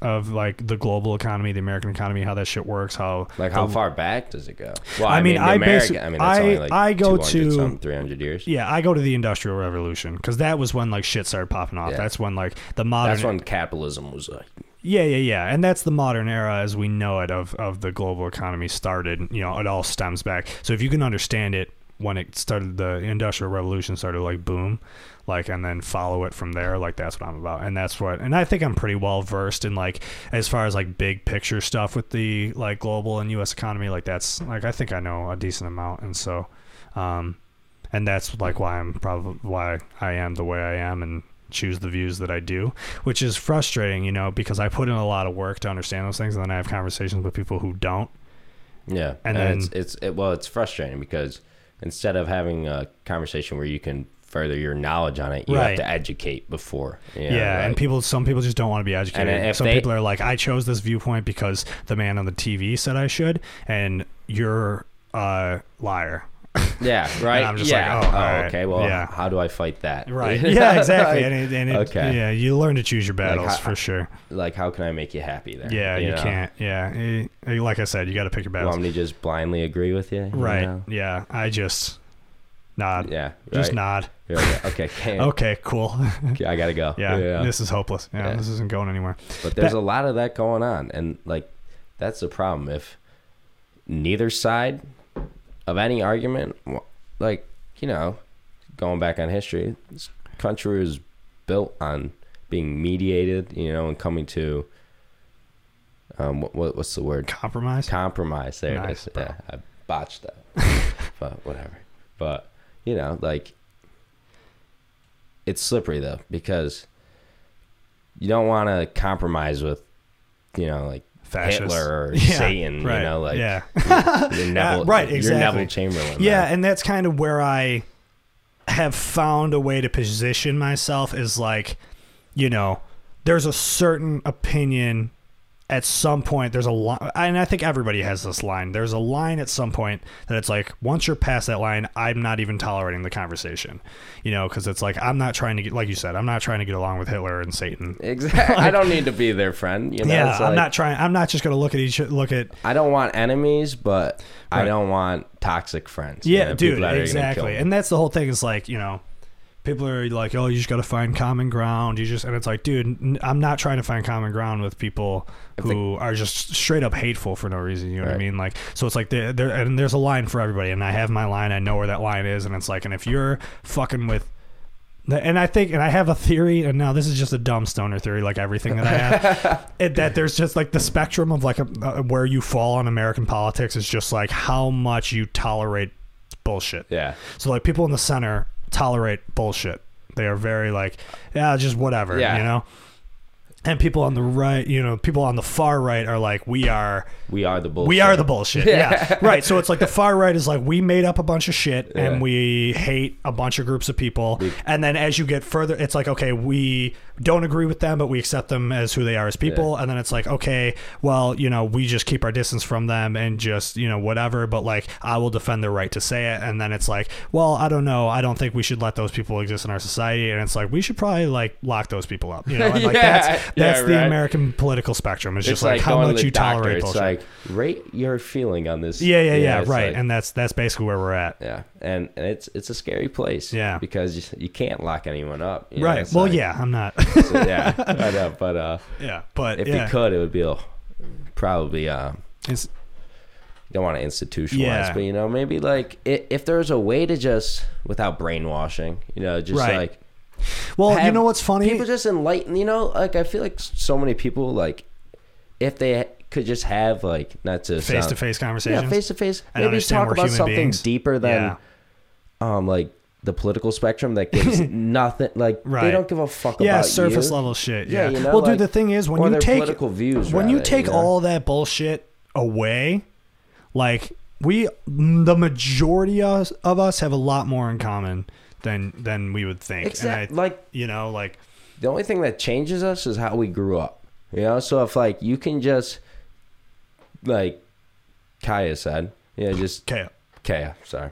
of like the global economy, the American economy, how that shit works, how like how the- far back does it go? Well, I I, mean, mean, I America. basi- I mean, I- only like I go to- 300 years. Yeah, I go to the Industrial Revolution because that was when like shit started popping off. Yeah. That's when like the modern. That's when capitalism was like, Yeah, yeah, yeah, and that's the modern era as we know it of of the global economy started. You know, it all stems back. So if you can understand it when it started, the Industrial Revolution started like boom, like, and then follow it from there. Like that's what I'm about, and that's what. And I think I'm pretty well versed in like as far as like big picture stuff with the like global and U.S. economy. Like that's like I think I know a decent amount, and so, um, and that's like why I'm probably why I am the way I am, and choose the views that I do, which is frustrating, you know, because I put in a lot of work to understand those things, and then I have conversations with people who don't. yeah. And And, then- it's it's it, well, it's frustrating because instead of having a conversation where you can further your knowledge on it, you Right. have to educate before. you Yeah, know, and people, some people just don't want to be educated. And some they- people are like, I chose this viewpoint because the man on the TV said I should, and you're a liar. Yeah, right. I'm just yeah. like, oh, all right. okay. Well, Yeah. how do I fight that? Right. Yeah, exactly. like, and it, and it, okay. Yeah, you learn to choose your battles how- for sure. like, how can I make you happy there? Yeah, you, know? can't. Yeah, Eh, eh, like I said, you got to pick your battles. Want me just blindly agree with you? you right. know? Yeah. I just nod. Yeah. Just nod. Like, okay. Okay. Cool. okay, I gotta go. yeah, This is hopeless. Yeah, Yeah. This isn't going anywhere. But there's That- a lot of that going on, and like that's the problem. If neither side of any argument, like you know, going back on history, this country was built on being mediated, you know, and coming to um, what, what what's the word? Compromise. Compromise. There Nice, it is. bro. Yeah, I botched that, but whatever. But you know, like it's slippery though because you don't want to compromise with, you know, like Fascist. Hitler or Yeah, Satan. right. You know, like yeah. you're Neville, uh, right, You're exactly. Neville Chamberlain. Yeah, man. and that's kind of where I have found a way to position myself is like, you know, there's a certain opinion at some point there's a line and i think everybody has this line there's a line at some point that it's like once you're past that line i'm not even tolerating the conversation you know because it's like i'm not trying to get like you said i'm not trying to get along with hitler and satan Exactly. I don't need to be their friend. You know, yeah i'm like, not trying i'm not just gonna look at each look at I don't want enemies, but Right. I don't want toxic friends. you Yeah, know, dude, that are gonna kill exactly. And that's the whole thing is like, you know, people are like, "Oh, you just got to find common ground." You just and it's like, dude, I'm not trying to find common ground with people who are just straight up hateful for no reason, you know what I mean? Like so it's like there there and there's a line for everybody and I have my line, I know where that line is and it's like and if you're fucking with and I think, and I have a theory, and now this is just a dumb stoner theory, like everything that I have, it, that there's just like the spectrum of like a, uh, where you fall on American politics is just like how much you tolerate bullshit. yeah. So like people in the center tolerate bullshit. They are very like, yeah, just whatever, Yeah. you know. And people on the right, you know, people on the far right are like, we are, We are the bullshit. we are the bullshit. Yeah. right. So it's like the far right is like, we made up a bunch of shit Yeah. and we hate a bunch of groups of people. We- and then as you get further, it's like, okay, we don't agree with them, but we accept them as who they are as people. And then it's like, okay, well, you know, we just keep our distance from them and just, you know, whatever. But like, I will defend their right to say it. And then it's like, well, I don't know. I don't think we should let those people exist in our society. And it's like, we should probably like lock those people up. You know, and like Yeah, that's yeah, that's the right. American political spectrum. It's, It's just like, like how much you doctor. tolerate It's bullshit. like rate your feeling on this. yeah, yeah, yeah, it's right. like- and that's that's basically where we're at. yeah, and, and it's it's a scary place. Yeah. because you, you can't lock anyone up. you know, Right. Well, like- yeah, I'm not. So, yeah, I know, but uh, yeah, but if yeah, you could, it would be a, probably uh, it's you don't want to institutionalize, Yeah. but you know, maybe like i if there's a way to just without brainwashing, you know, just Right. like Well, you know what's funny? People just enlighten, you know, like I feel like so many people like if they could just have like not to face to face conversations. yeah, face to face, maybe talk about something beings. deeper than Yeah. um like the political spectrum that gives nothing like Right. they don't give a fuck yeah, about surface you. level shit. Yeah, Yeah. you know, well, dude, the thing is, when you take political views when you take know? all that bullshit away, like we, the majority of, of us have a lot more in common than than we would think. exact And I, like you know, like the only thing that changes us is how we grew up. You know, so if like you can just like Kaya said, yeah, just Kaya. Kaya, sorry,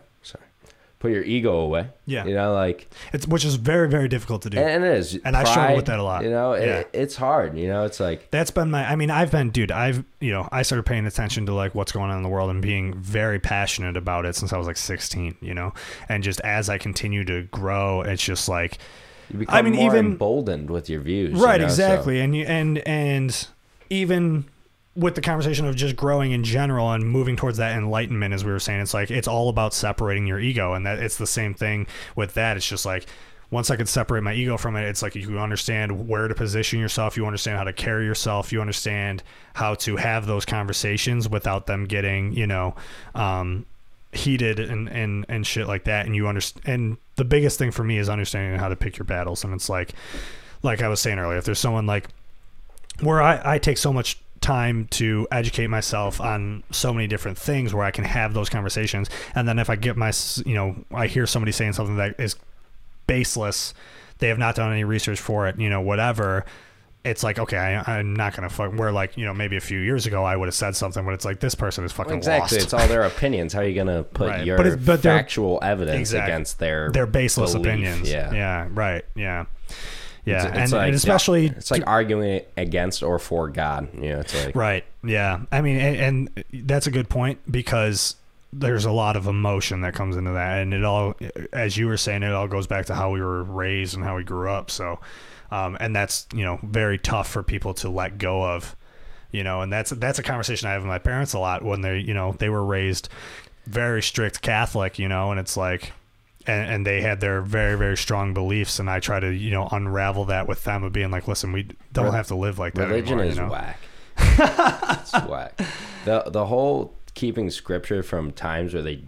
put your ego away. Yeah. you know, like it's which is very very difficult to do. and, it is, And I struggle with that a lot. You know, it, it's hard. You know, it's like That's been my. I mean, I've been, dude. I've, you know, I started paying attention to like what's going on in the world and being very passionate about it since I was like 16. You know, and just as I continue to grow, it's just like, you become I mean, more even- emboldened with your views. you right, know, so- exactly, and you and and even with the conversation of just growing in general and moving towards that enlightenment, as we were saying, it's like it's all about separating your ego, and that it's the same thing with that. It's just like once I could separate my ego from it, it's like you understand where to position yourself, you understand how to carry yourself, you understand how to have those conversations without them getting, you know, um, heated and, and, and shit like that. And you understand, and the biggest thing for me is understanding how to pick your battles. And it's like, like I was saying earlier, if there's someone like where I, I take so much time to educate myself on so many different things where I can have those conversations. And then if I get my, you know, I hear somebody saying something that is baseless, they have not done any research for it, you know, whatever. It's like, okay, I, I'm not going to fuck. Where, like, you know, maybe a few years ago I would have said something, but it's like, this person is fucking Exactly, lost. it's all their opinions. How are you gonna put Right. your But it's- but factual evidence Exactly. against their Their baseless belief? opinions. Yeah, Yeah. Right. Yeah. Yeah. It's, and, like and especially it's like arguing against or for God. Know, it's like Right. Yeah. I mean, and, and that's a good point because there's a lot of emotion that comes into that, and it all, as you were saying, it all goes back to how we were raised and how we grew up. So, um, and that's you know very tough for people to let go of, you know, and that's that's a conversation I have with my parents a lot when they you know they were raised very strict Catholic, you know, and it's like. And, and they had their very very strong beliefs, and I try to you know unravel that with them of being like, listen, we don't have to live like that. religion anymore, is you know? whack. it's whack. The the whole keeping scripture from times where they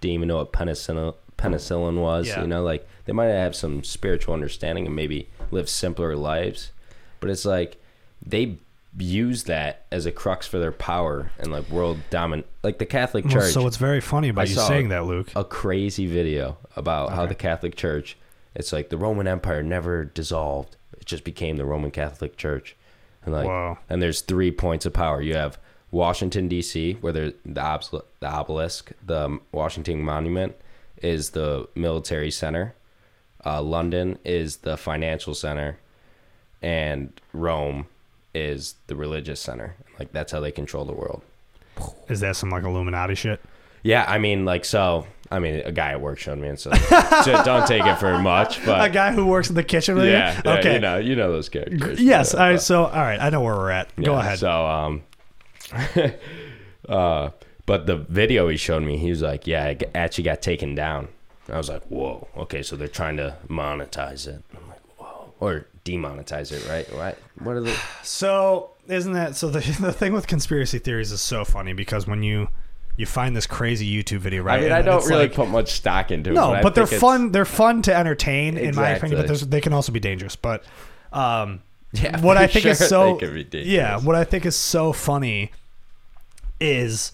didn't even know what penicillin penicillin was. Yeah. You know, like they might have some spiritual understanding and maybe live simpler lives, but it's like they use that as a crux for their power and like world dominant. Like the Catholic Well, Church. so what's very funny about I you saying that, Luke? a crazy video about how the Catholic Church, it's like the Roman Empire never dissolved. It just became the Roman Catholic Church. And like Whoa. and there's three points of power. You have Washington D.C., where there's the, obs- the obelisk, the Washington Monument is the military center. Uh, London is the financial center, and Rome is the religious center. Like that's how they control the world. Is that some like Illuminati shit? Yeah, I mean, like, so, I mean, a guy at work showed me, and so, so don't take it for much, But A guy who works in the kitchen with yeah, you? yeah, Okay. you know, you know those characters. yes. All right. So, all right. I know where we're at. Go yeah, ahead. So, um, uh, but the video he showed me, he was like, yeah, it actually got taken down. I was like, whoa, okay, so they're trying to monetize it. I'm like, whoa, or demonetize it, right? Right? What are the? So, isn't that so? The the thing with conspiracy theories is so funny because when you you find this crazy YouTube video, right? I mean, and I don't really like- put much stock into it. no, I but they're it's- fun. They're fun to entertain, in my opinion. But they can also be dangerous. But um, Yeah, what I think is so they can be yeah, what I think is so funny is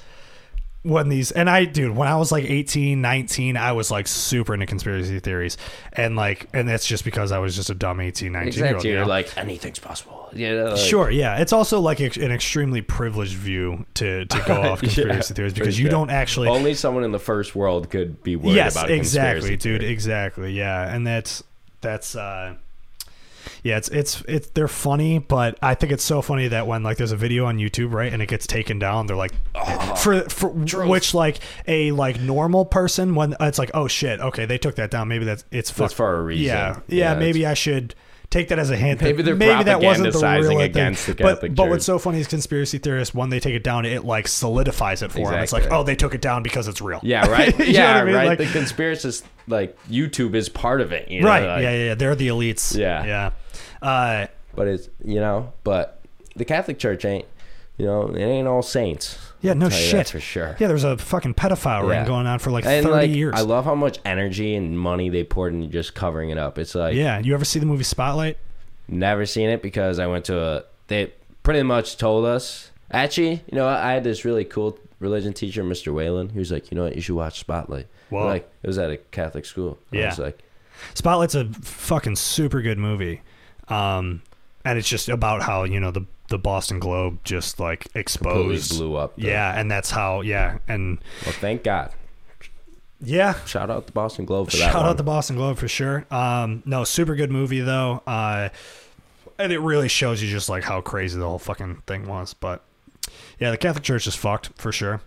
when these and I dude, when I was like 18, 19, I was like super into conspiracy theories. And like and that's just because I was just a dumb 18, 19 year old. Exactly. you You're know? like anything's possible. You know, like- Sure, yeah. It's also like an extremely privileged view to, to go off Yeah, conspiracy theories because you sure. don't actually Only someone in the first world could be worried yes about exactly dude theory. exactly yeah and that's that's uh yeah it's it's it's they're funny but i think it's so funny that when like there's a video on youtube right and it gets taken down they're like for for truth. which like a like normal person when it's like oh shit okay they took that down maybe that's it's That's fuck- for a reason. yeah yeah, Yeah, maybe i should take that as a hint. Maybe they're maybe that wasn't the real against thing. the but, Catholic but Church. what's so funny is conspiracy theorists when they take it down, it like solidifies it for them. It's like, oh, they took it down because it's real. Yeah, right. Yeah, I mean? right. Like- the conspiracist like YouTube is part of it. You know? right. like- yeah, yeah, yeah. They're the elites. Yeah. yeah. Uh, But it's you know, but the Catholic Church ain't you know, it ain't all saints. yeah, no I'll tell you shit for sure. Yeah, there's a fucking pedophile ring Yeah. going on for like And 30 like, years. I love how much energy and money they poured into just covering it up. It's like yeah, you ever see the movie Spotlight? never seen it because I went to a. They pretty much told us. Actually, you know, I had this really cool religion teacher, Mr. Whalen. He was like, you know what, you should watch Spotlight. Well, Like it was at a Catholic school. I Yeah. was like, Spotlight's a fucking super good movie. Um, and it's just about how, you know, the the Boston Globe just like completely exposed. blew up. the- Yeah, and that's how yeah, and Well, thank God. yeah, Shout out the Boston Globe for that. Shout out the Boston Globe for sure. Um, no, super good movie though. Uh, and it really shows you just like how crazy the whole fucking thing was. But yeah, the Catholic Church is fucked for sure.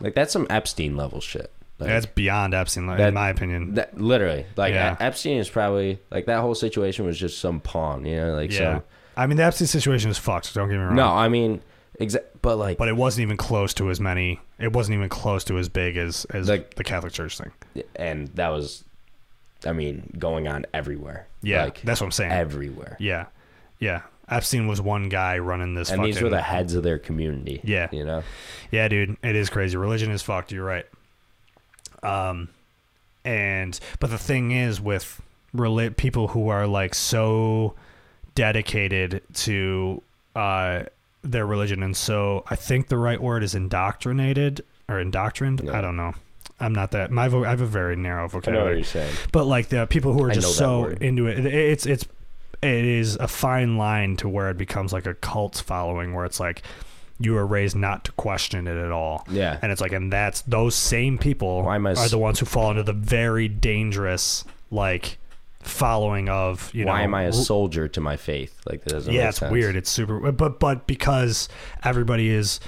Like that's some Epstein level shit. Like, That's beyond Epstein, like, That- in my opinion. that literally like Yeah. Epstein is probably like that whole situation was just some pawn, you know, like yeah, some. I mean the Epstein situation is fucked. Don't get me wrong. No, I mean, exa- but like, but it wasn't even close to as many. It wasn't even close to as big as as Like- the Catholic Church thing. and that was, I mean, going on everywhere. Yeah, like that's what I'm saying. everywhere. yeah, yeah. Epstein was one guy running this. and fucking, these were the heads of their community. Yeah. you know. Yeah, dude, it is crazy. Religion is fucked. You're right. Um, and but the thing is with reli- people who are like so dedicated to uh their religion, and so I think the right word is indoctrinated or indoctrined. Yeah. I don't know. I'm not that. My vo- I have a very narrow I know what vocabulary you're saying. but like the people who are I just so into it, it it's it's it is a fine line to where it becomes like a cult following where it's like you were raised not to question it at all Yeah. and it's like and that's those same people Why am I are s- the ones who fall into the very dangerous like following of you know Why know am I a soldier to my faith? Like that doesn't. yeah make it's sense. weird it's super but but because everybody is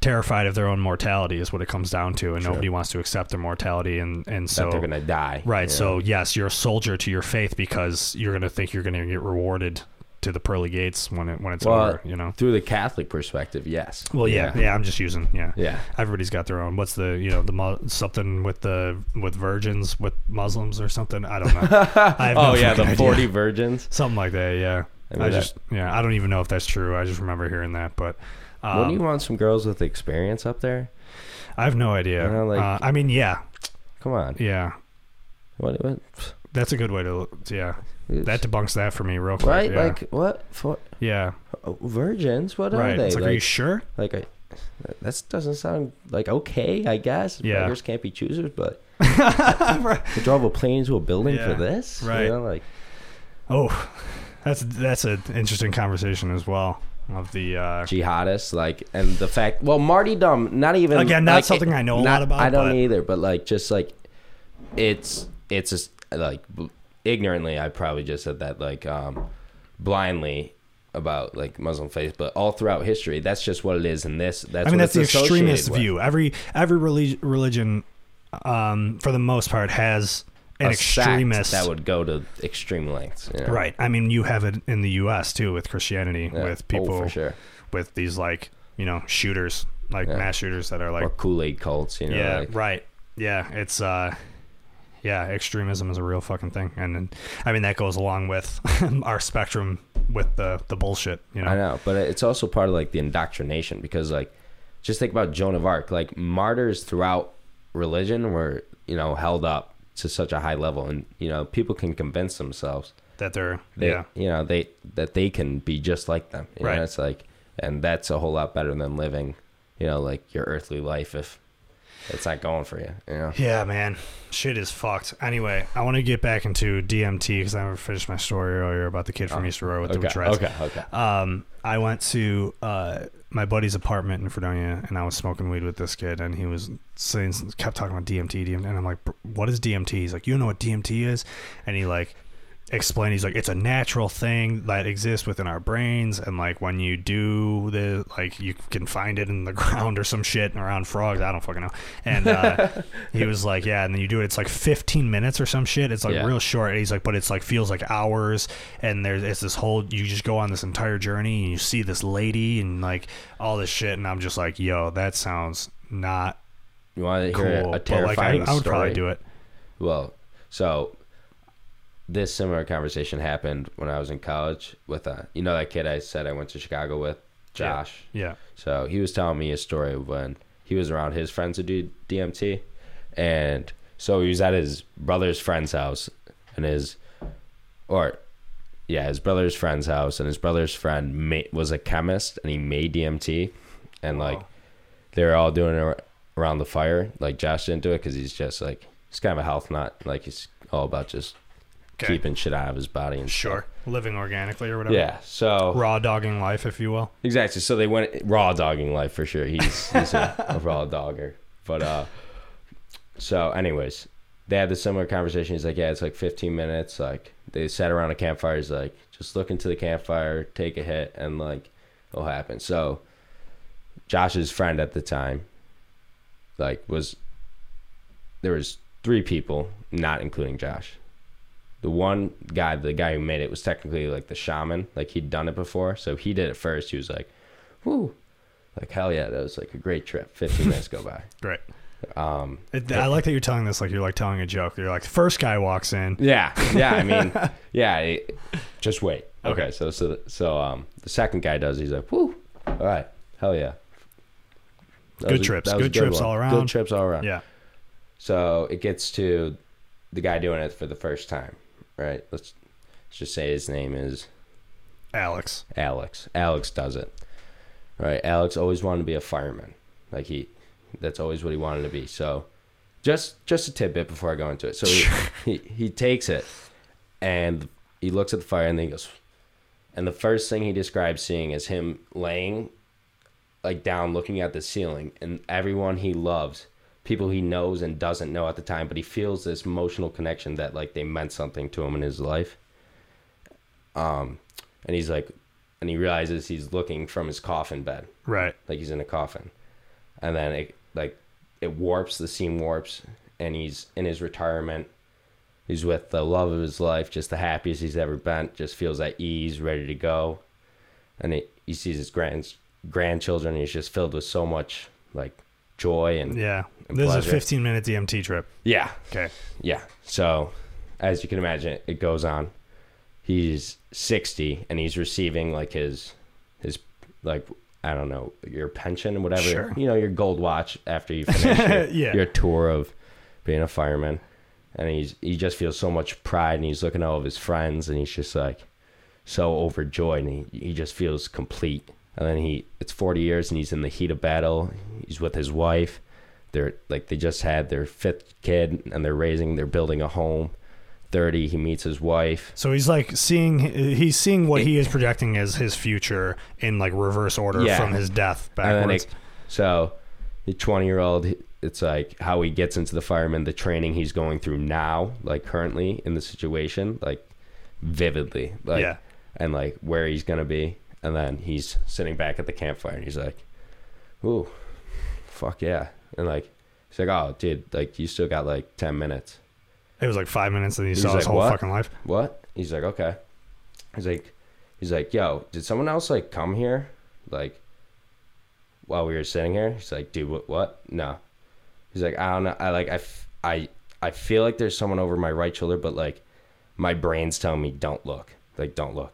terrified of their own mortality is what it comes down to and nobody wants to accept their mortality and and That so they're gonna die. Right. you So yes, you're a soldier to your faith because you're gonna think you're gonna get rewarded to the pearly gates when it when it's Well, over. You know. through the Catholic perspective, yes. Well, yeah, yeah. I'm just using yeah. Yeah. Everybody's got their own. What's the you know the something with the with virgins with Muslims or something? I don't know. I have oh no yeah, the idea. forty virgins. something like that. Yeah. I I, mean, that- just yeah. I don't even know if that's true. I just remember hearing that, but. Um, Wouldn't you want some girls with experience up there? I have no idea. You know, like- uh, I mean, yeah, Come on. yeah. What? what That's a good way to. Yeah, that debunks that for me real quick. right? Yeah. Like what? For, yeah. oh, virgins? What right. are they? It's like, are you sure? like I, that doesn't sound like okay. I guess Yeah. beggars can't be choosers, but to drove a plane into a building Yeah, for this, right. You know, like Oh, that's that's an interesting conversation as well. Of the uh, jihadists, like, and the fact. Well, martyrdom, not even Again, not like, something I know a not- lot about, I don't but- either, but like, just like, it's it's just like ignorantly. I probably just said that like um blindly about like Muslim faith, but all throughout history, that's just what it is. And this, that's I mean, what that's the extremist with. view. Every every relig- religion, um, for the most part, has an A extremist. that would go to extreme lengths, you know? right. I mean, you have it in the U.S. too with Christianity, Yeah. with Oh, people for sure, with these like you know shooters, like Yeah. mass shooters that are like or Kool Aid cults, you know, yeah, like, right. Yeah, it's uh yeah, extremism is a real fucking thing. And, and I mean that goes along with our spectrum with the the bullshit, you know. I know, but it's also part of like the indoctrination because like just think about Joan of Arc, like martyrs throughout religion were, you know, held up to such a high level and you know, people can convince themselves That they're they, yeah. you know, they that they can be just like them. You Right. know, it's like and that's a whole lot better than living, you know, like your earthly life if it's not going for you, you know. Yeah, man. Shit is fucked. Anyway, I want to get back into DMT because I never finished my story earlier about the kid from East Aurora with the Oh, Okay, dreads. okay, okay. Um, I went to uh, my buddy's apartment in Fredonia, and I was smoking weed with this kid, and he was saying, kept talking about DMT, DMT, and I'm like, "What is DMT?" He's like, "You know what DMT is?" And he like explained he's like it's a natural thing that exists within our brains and like when you do the like you can find it in the ground or some shit around frogs i don't fucking know and uh, he was like yeah and then you do it it's like 15 minutes or some shit it's like Yeah. real short and he's like but it's like feels like hours and there's it's this whole you just go on this entire journey and you see this lady and like all this shit and i'm just like yo that sounds not You want to cool hear a but like I, I would story? probably do it Well, so this similar conversation happened when I was in college with uh you know that kid I said I went to Chicago with, Josh. yeah So he was telling me a story of when he was around his friends who do DMT, and so he was at his brother's friend's house, and his, or, yeah, his brother's friend's house, and his brother's friend ma- was a chemist, and he made DMT, and like they were all doing it around the fire. Like Josh didn't do it because he's just like he's kind of a health nut. Like he's all about just Okay. keeping shit out of his body and Sure. Living organically or whatever. Yeah. So Raw dogging life, if you will. Exactly. So they went raw dogging life for sure. He's he's a, a raw dogger. But uh, so anyways, they had this similar conversation. He's like, yeah, it's like 15 minutes. Like they sat around a campfire. He's like, just look into the campfire, take a hit, and like it'll happen. So Josh's friend at the time, like, was there was three people, not including Josh. The one guy, the guy who made it, was technically like the shaman. Like he'd done it before, so he did it first. He was like, "Whoo, like hell yeah, that was like a great trip." Fifteen minutes go by. Great. Um, It, I like that you're telling this like you're like telling a joke. You're like, the first guy walks in. yeah, yeah. I mean, yeah. it- just wait. Okay. Okay. So so so um, the second guy does. He's like, "Whoo, all right, hell yeah." That Good was a- trips. that was a Good trips one. all around. Good trips all around. Yeah. So it gets to the guy doing it for the first time, right? Let's, let's just say his name is Alex. Alex. Alex does it. Right? Alex always wanted to be a fireman. Like he that's always what he wanted to be. So just just a tidbit before I go into it. So he, he, he takes it and he looks at the fire and then he goes and the first thing he describes seeing is him laying like down looking at the ceiling and everyone he loves people he knows and doesn't know at the time but he feels this emotional connection that like they meant something to him in his life. Um and he's like and he realizes he's looking from his coffin bed. Right. like he's in a coffin. And then it like it warps the scene warps and he's in his retirement. He's with the love of his life just the happiest he's ever been just feels at ease ready to go. And he, he sees his grand grandchildren and he's just filled with so much like joy and Yeah. And This is a 15 minute DMT trip. yeah Okay. yeah. So, as you can imagine, it goes on. He's 60 and he's receiving like his his like I don't know, your pension or whatever. Sure. You know, your gold watch after you finish your, Yeah. your tour of being a fireman. And he's he just feels so much pride and he's looking at all of his friends and he's just like so overjoyed and he, he just feels complete. And then he it's 40 years and he's in the heat of battle. He's with his wife they're like they just had their fifth kid and they're raising they're building a home 30 he meets his wife So he's like seeing he's seeing what he is projecting as his future in like reverse order Yeah. from his death backwards. it, so the 20 year old it's like how he gets into the fireman the training he's going through now like currently in the situation like vividly like Yeah. and like where he's gonna be and then he's sitting back at the campfire and he's like ooh fuck yeah and like he's like oh dude like you still got like 10 minutes it was like five minutes and he saw his whole "What?" fucking life. what? He's like, okay. He's like, he's like, yo, did someone else like come here, like, while we were sitting here? He's like, dude, what? What? No. He's like, I don't know. I like, I, f- I, I feel like there's someone over my right shoulder, but like, my brain's telling me don't look, like, don't look.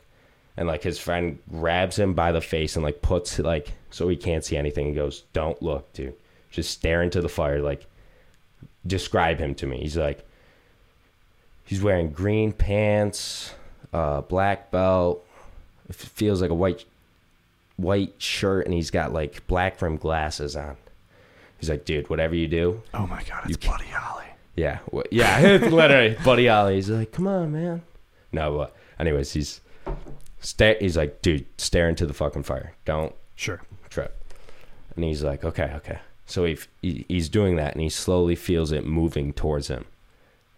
And like his friend grabs him by the face and like puts like so he can't see anything. He goes, "Don't look, dude. Just stare into the fire. Like, describe him to me." He's like, He's wearing green pants, uh, black belt. It feels like a white white shirt, and he's got like black rim glasses on. He's like, dude, whatever you do, Oh my god, it's Buddy Holly. yeah, wh- yeah, literally Buddy Holly. He's like, come on, man. No, but anyways, he's stare. He's like, dude, stare into the fucking fire. Don't Sure. trip. And he's like, okay, okay. So he, he he's doing that, and he slowly feels it moving towards him,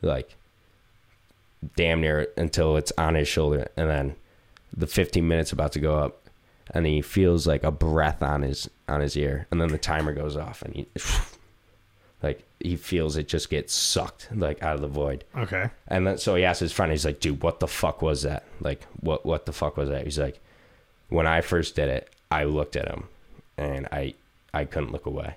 like damn near until it's on his shoulder, and then the 15 minutes about to go up, and he feels like a breath on his on his ear, and then the timer goes off, and he like he feels it just gets sucked like out of the void. Okay. And then so he asked his friend, he's like, dude, what the fuck was that? Like, what what the fuck was that? He's like, when I first did it, I looked at him and I I couldn't look away.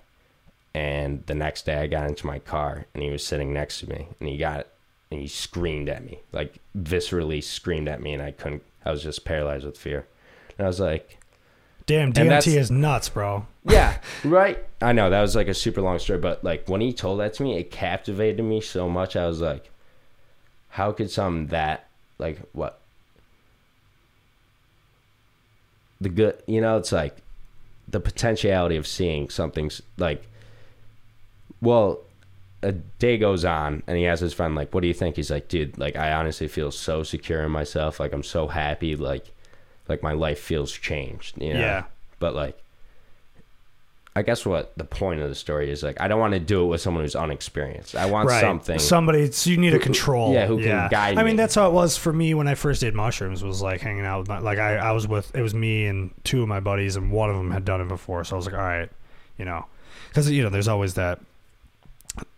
And the next day I got into my car and he was sitting next to me and he got and he screamed at me, like viscerally screamed at me and I couldn't I was just paralyzed with fear. And I was like, Damn, DMT is nuts, bro. yeah, right. I know that was like a super long story, but like when he told that to me, it captivated me so much. I was like, how could something that like what the good? You know, it's like the potentiality of seeing something's like. Well, a day goes on, and he asks his friend like, "What do you think?" He's like, "Dude, like I honestly feel so secure in myself. Like I'm so happy. Like, like my life feels changed. You know? Yeah. But like, I guess what the point of the story is like, I don't want to do it with someone who's unexperienced. I want right. something. Somebody. So you need a control. yeah, who can guide you? I mean, me. that's how it was for me when I first did mushrooms. Was like hanging out with my like I I was with it was me and two of my buddies, and one of them had done it before. So I was like, all right, you know, because you know, there's always that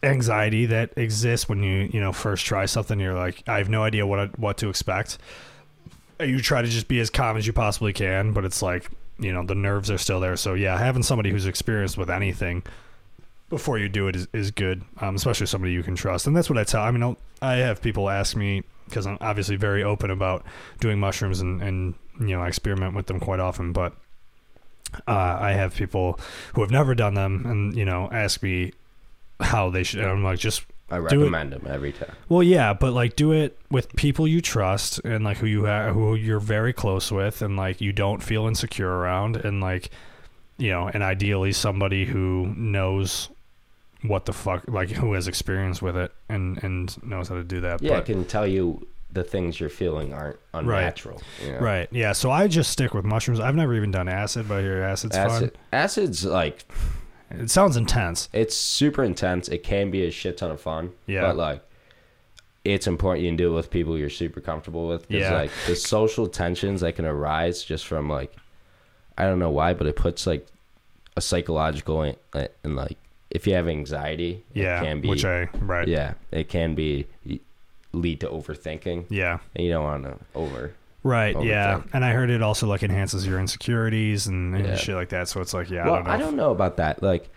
anxiety that exists when you you know first try something. You're like, I have no idea what I, what to expect. You try to just be as calm as you possibly can, but it's like you know the nerves are still there. So yeah, having somebody who's experienced with anything before you do it is, is good, um, especially somebody you can trust. And that's what I tell. I mean, I'll, I have people ask me because I'm obviously very open about doing mushrooms and, and you know I experiment with them quite often. But uh, I have people who have never done them and you know ask me how they should. I'm like, just I recommend them every time. well, yeah, but like do it with people you trust and like who you ha- who you're very close with and like you don't feel insecure around and like you know, and ideally somebody who knows what the fuck like who has experience with it and and knows how to do that. Yeah, I but, can tell you the things you're feeling aren't unnatural. you know? right. Yeah, so I just stick with mushrooms. I've never even done acid, but I hear acid's Acid, acid's like fun. It sounds intense. it's super intense. It can be a shit ton of fun. Yeah. But like, it's important you can do it with people you're super comfortable with. 'cause, Yeah. Because, like the social tensions that can arise just from like, I don't know why, but it puts like a psychological and, and like if you have anxiety, Yeah, it can be. which I right. yeah, it can be lead to overthinking, Yeah. and you don't want to over. Right, yeah. And I heard it also like enhances your insecurities and, and Yeah. shit like that. So it's like, yeah, well, I don't know. I don't know about that. Like,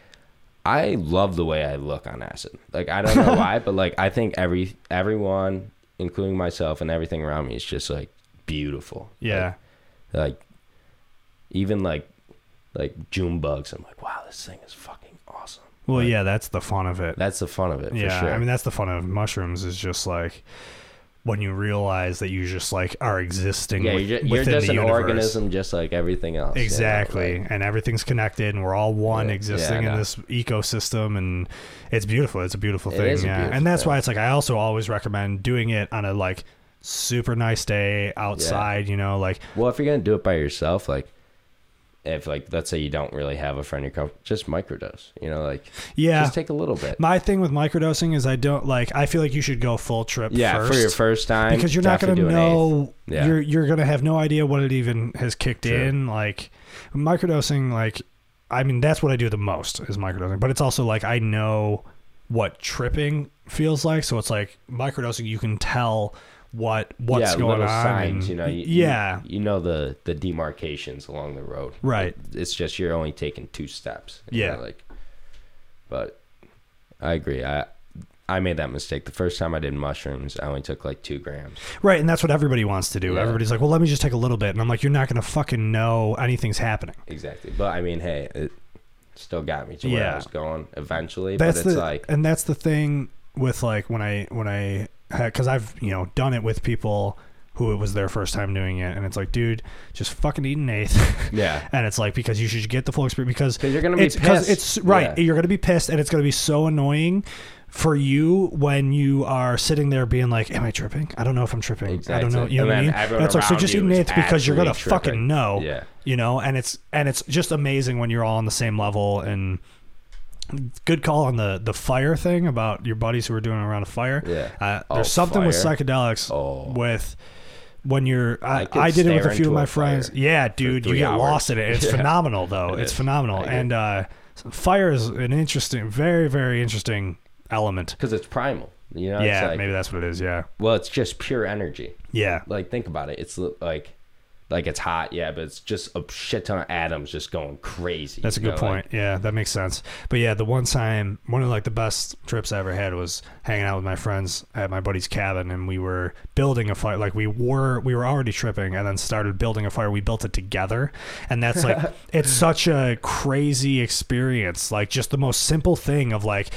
I love the way I look on acid. Like, I don't know why, but like, I think every everyone, including myself and everything around me, is just like beautiful. yeah. Like, like, even like like June bugs. I'm like, wow, this thing is fucking awesome. Well, Like, yeah, that's the fun of it. That's the fun of it. yeah, for sure. I mean that's the fun of mushrooms is just like when you realize that you just like are existing. yeah, with- you're just, you're just the an universe. organism, just like everything else. you know, Exactly, like- and everything's connected, and we're all one Yeah, existing yeah, in this ecosystem, and it's beautiful. It's a beautiful It thing, yeah. beautiful and that's thing. why it's like I also always recommend doing it on a like super nice day outside. You know, like Well, if you're gonna do it by yourself, like if like let's say you don't really have a friend you're com- just microdose. You know, like yeah. just take a little bit. My thing with microdosing is I don't like. I feel like you should go full trip. Yeah, first. for your first time, because you're not going to definitely do an eighth. know Yeah. you're you're going to have no idea what it even has kicked True. in like microdosing like i mean that's what i do the most is microdosing but it's also like i know what tripping feels like so it's like microdosing you can tell what what's yeah, going on signs, and- you know. You, yeah you, you know the the demarcations along the road. Right. It- it's just you're only taking two steps. Yeah. know, like, but I agree. I I made that mistake the first time I did mushrooms. I only took like two grams. right and that's what everybody wants to do Yeah. everybody's like well let me just take a little bit and i'm like you're not going to fucking know anything's happening Exactly. But I mean, hey, it still got me to where Yeah. I was going eventually. that's but it's the like and that's the thing with like when I when I Uh, because I've you know done it with people who it was their first time doing it, and it's like, dude, just fucking eat an eighth. yeah. and it's like because you should get the full experience because you're gonna be it's, pissed. It's right. Yeah. You're gonna be pissed, and it's gonna be so annoying for you when you are sitting there being like, "Am I tripping? I don't know if I'm tripping. I don't know." You know what I mean? That's like so just eat an eighth because you're gonna actually fucking know Yeah. you know and it's and it's just amazing when you're all on the same level and good call on the the fire thing about your buddies who were doing around a fire. Yeah. Uh, Oh, there's something with psychedelics Oh. with when you're I, could I did it with a few of my friends. Yeah, dude, you get hours. lost in it. It's Yeah. phenomenal though. It it's is. phenomenal. And uh fire is an interesting very very interesting element. because it's primal. You know, yeah, like, maybe that's what it is. Yeah. well, it's just pure energy. Yeah. Like think about it. It's like like it's hot, yeah, but it's just a shit ton of atoms just going crazy. That's a good know, point. like- yeah, that makes sense. But yeah, the one time, one of like the best trips I ever had was hanging out with my friends at my buddy's cabin, and we were building a fire. Like we were, we were already tripping, and then started building a fire. We built it together, and that's like it's such a crazy experience. Like just the most simple thing of like.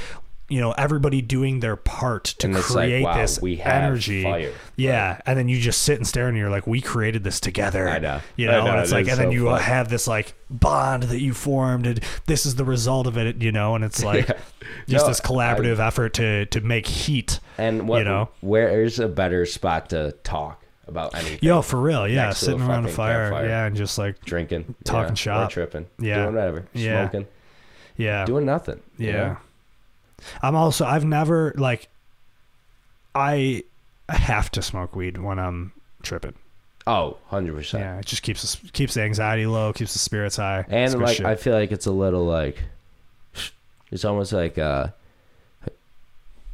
You know, everybody doing their part to And it's like, create wow, this we have energy. fire. Yeah, and then you just sit and stare, and you're like, "We created this together." I know. You know, know, and it's it like, and then so you uh, fun. have this like bond that you formed, and this is the result of it. You know, and it's like Yeah. just No, this collaborative effort to to make heat. And what You know? where's a better spot to talk about anything? Yo, for real, yeah, Next sitting around a fire, campfire. yeah, and just like, drinking, Talking yeah, shop. tripping, Yeah. doing whatever, Yeah. smoking, yeah, doing nothing. you yeah. know? I'm also, I've never like, I have to smoke weed when I'm tripping. Oh, 100 percent. Yeah, it just keeps keeps the anxiety low, keeps the spirits high. And like shit. I feel like it's a little like it's almost like uh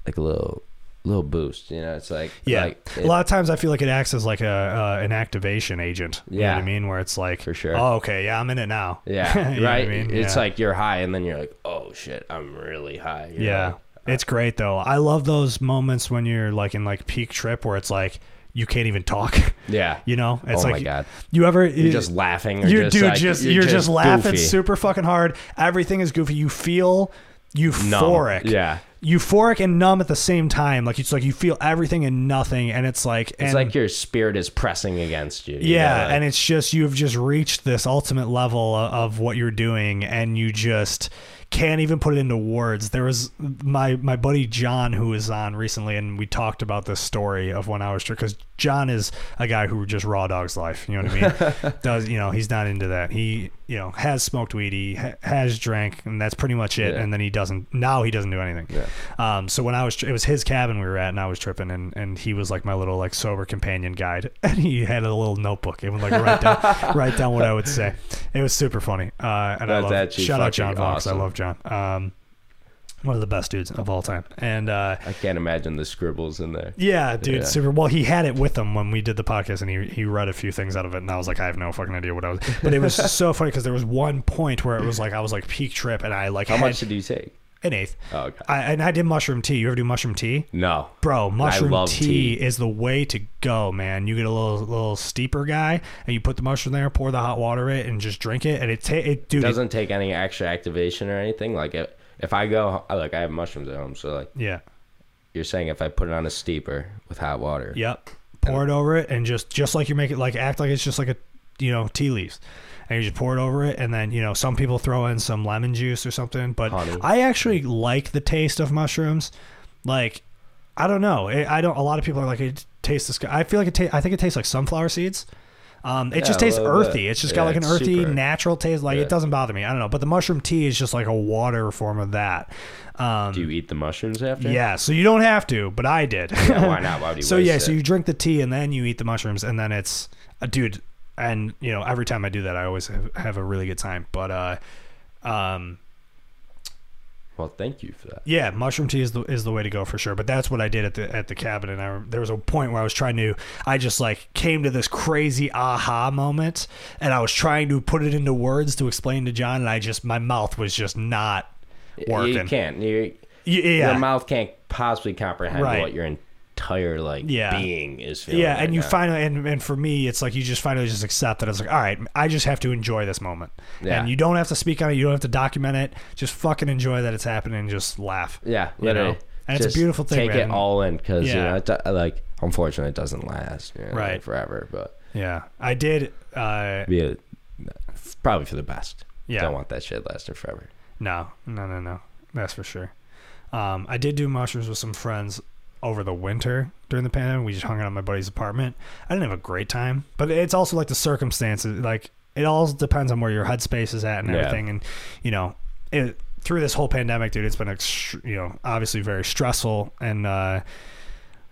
like a little little boost, you know? It's like Yeah, like a lot of times I feel like it acts as like a uh, an activation agent. You know Yeah. what I mean? Where it's like, For sure. Oh, okay, yeah, I'm in it now. yeah, know what I right. mean? It's Yeah. like you're high and then you're like, "Oh shit, I'm really high." you yeah, know? it's great though. I love those moments when you're like in like peak trip where it's like you can't even talk. Yeah. You know, it's oh like my god. you ever You're just laughing or you just dude like, just you're, just, laughing goofy. super fucking hard. Everything is goofy. You feel Numb. euphoric. Yeah. Euphoric and numb at the same time. Like it's like you feel everything and nothing, and it's like It's like your spirit is pressing against you. you Yeah, know, like- and it's just you've just reached this ultimate level o- of what you're doing, and you just can't even put it into words. There was my my buddy John who was on recently, and we talked about this story of when I was because John is a guy who just raw dogs life. You know what I mean? Does you know he's not into that. He you know has smoked weed, he ha- has drank, and that's pretty much it. Yeah. And then he doesn't now he doesn't do anything. Yeah. Um, so when I was, it was his cabin we were at, and I was tripping, and, and he was like my little like sober companion guide, and he had a little notebook and would like write down write down what I would say. It was super funny. Uh, and I That's love shout out John fucking Vox. I love John. Um, one of the best dudes of all time. And uh, I can't imagine the scribbles in there. yeah, dude, Yeah. super. Well, he had it with him when we did the podcast, and he he read a few things out of it, and I was like, I have no fucking idea what I was. But it was so funny because there was one point where it was like I was like peak trip, and I like How had much did you take? an eighth. Oh, okay. I, and I did mushroom tea. You ever do mushroom tea? No. Bro, mushroom tea, tea. is the way to go, man. You get a little little steeper guy, and you put the mushroom there, pour the hot water in it, and just drink it. And it, ta- it dude, it- doesn't take any extra activation or anything. Like if, if I go, like I have mushrooms at home, so like yeah, you're saying, if I put it on a steeper with hot water, yep. Pour it over it, and just just like you make it, like act like it's just like a you know tea leaves, and you just pour it over it, and then you know some people throw in some lemon juice or something, but Honey. I actually like the taste of mushrooms. Like, I don't know, I I don't. A lot of people are like, it tastes this. I feel like it. Ta- I think it tastes like sunflower seeds. Um, it Yeah, just tastes bit. earthy. It's just got like an earthy, super- natural taste. Like Yeah. it doesn't bother me. I don't know, but the mushroom tea is just like a water form of that. Um, do you eat the mushrooms after? yeah, so you don't have to, but I did. Yeah, why not? Why would you so yeah, it? so you drink the tea and then you eat the mushrooms, and then it's a dude. And you know, every time I do that, I always have, have a really good time. But uh, um, Well, thank you for that. yeah, mushroom tea is the is the way to go for sure. But that's what I did at the at the cabin, and I there was a point where I was trying to, I just like came to this crazy aha moment, and I was trying to put it into words to explain to John, and I just my mouth was just not working. You can't. You, yeah, Your mouth can't possibly comprehend Right. what your entire like Yeah. being is feeling. yeah, right and you now. finally and, and for me, it's like you just finally just accept that it's like, all right, I just have to enjoy this moment, Yeah. and you don't have to speak on it, you don't have to document it, just fucking enjoy that it's happening, and just laugh. Yeah, you literally. know? And it's a beautiful thing, Take man. it all in because you know, it, do- like, unfortunately, it doesn't last. You know, Right. like, forever, but Yeah, I did. Uh, be a, probably for the best. Yeah. don't want that shit lasting forever. No, no, no, no. That's for sure. Um, I did do mushrooms with some friends over the winter during the pandemic. We just hung out at my buddy's apartment. I didn't have a great time, but it's also like the circumstances. Like it all depends on where your headspace is at and Yeah. everything. And you know, it through this whole pandemic, dude, it's been ext- you know obviously very stressful and uh,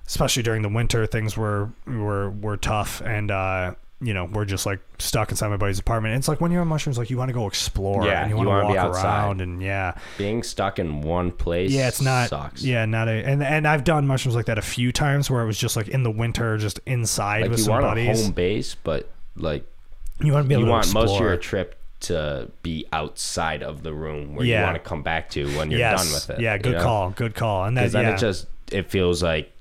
especially during the winter, things were were were tough and. Uh, you know, we're just like stuck inside my buddy's apartment. And it's like when you're on mushrooms, like you want to go explore Yeah, and you you want to walk outside. around and yeah, Being stuck in one place. yeah, it's not. sucks. Yeah, not a. And and I've done mushrooms like that a few times where it was just like in the winter, just inside like with you some want buddies. a home base, but like you want to be able you to want explore. most of your trip to be outside of the room where Yeah. you want to come back to when you're yes. done with it. Yeah, you good know? call. Good call. And that then yeah. it just it feels like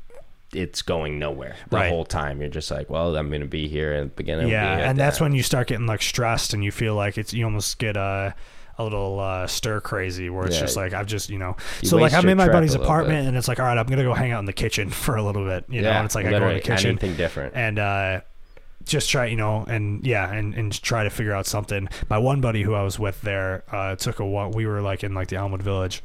it's going nowhere the Right. whole time. You're just like, well, I'm gonna be here at the beginning. yeah, and that's end. when you start getting like stressed and you feel like it's you almost get uh, a little uh, stir crazy where it's Yeah. just like I've just you know You so like I'm in my buddy's apartment and it's like all right I'm gonna go hang out in the kitchen for a little bit you know and it's like I go in the kitchen anything different. and uh just try you know and yeah and, and try to figure out something my one buddy who i was with there uh took a walk we were like in like the elmwood village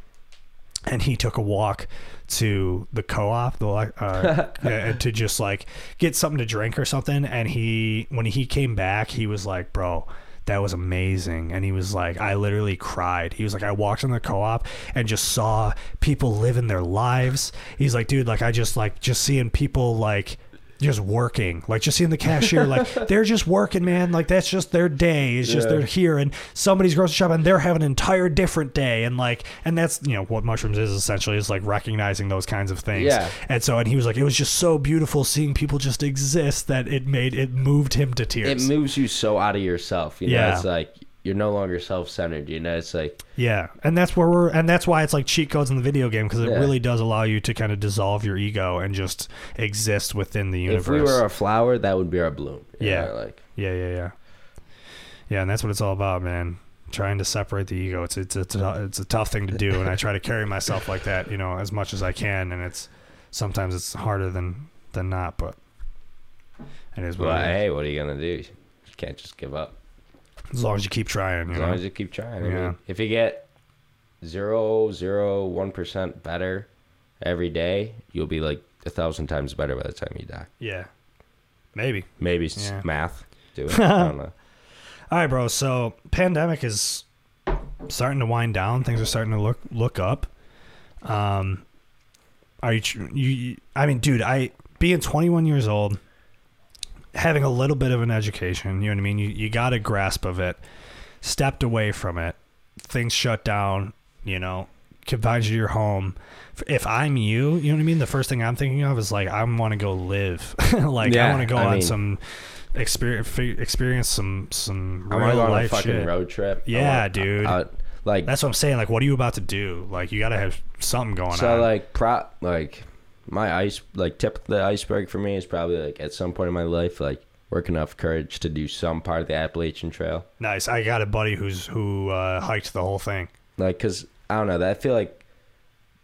and he took a walk to the co-op the like, uh, to just like get something to drink or something. And he when he came back he was like bro that was amazing. And he was like i literally cried. He was like i walked in the co-op and just saw people living their lives. He's like dude like i just like just seeing people like just working like just seeing the cashier like they're just working man like that's just their day it's just Yeah. they're here and somebody's grocery shop and they're having an entire different day and like and that's you know what mushrooms is essentially is like recognizing those kinds of things Yeah. and so and he was like it was just so beautiful seeing people just exist that it made it moved him to tears. it moves you so out of yourself. You know, Yeah. it's like you're no longer self-centered. You know, it's like yeah and that's where we're and that's why it's like cheat codes in the video game because it Yeah. really does allow you to kind of dissolve your ego and just exist within the universe if we were a flower, that would be our bloom. Yeah. know, like Yeah, yeah, yeah. Yeah, and that's what it's all about, man. Trying to separate the ego. It's it's it's a, it's a tough thing to do, and I try to carry myself like that, you know, as much as I can, and it's sometimes it's harder than than not, but it is what well, it is. hey, what are you gonna do? You can't just give up. As long as you keep trying, you As know. long as you keep trying. I Yeah. mean, if you get zero, zero, one percent better every day, you'll be like a thousand times better by the time you die. yeah, maybe. Maybe Yeah. math. Do it. I don't know. All right, bro. So pandemic is starting to wind down. Things are starting to look look up. Um, are you? you- I mean, dude, I being 21 years old, having a little bit of an education. You know what I mean? You you got a grasp of it. Stepped away from it. Things shut down. You know, confined you to your home. If I'm you, you know what I mean. The first thing I'm thinking of is like I want to go live. like I want to go I on mean- some experience experience some some real want go on a life fucking shit. road trip. Yeah, wanna- dude. I- like That's what I'm saying. Like, what are you about to do? Like, you got to have something going so, on. So, like pro like my ice like tip of the iceberg for me is probably like at some point in my life like work enough courage to do some part of the Appalachian Trail. nice. I got a buddy who's who uh, hiked the whole thing. Like, cause I don't know. That I feel like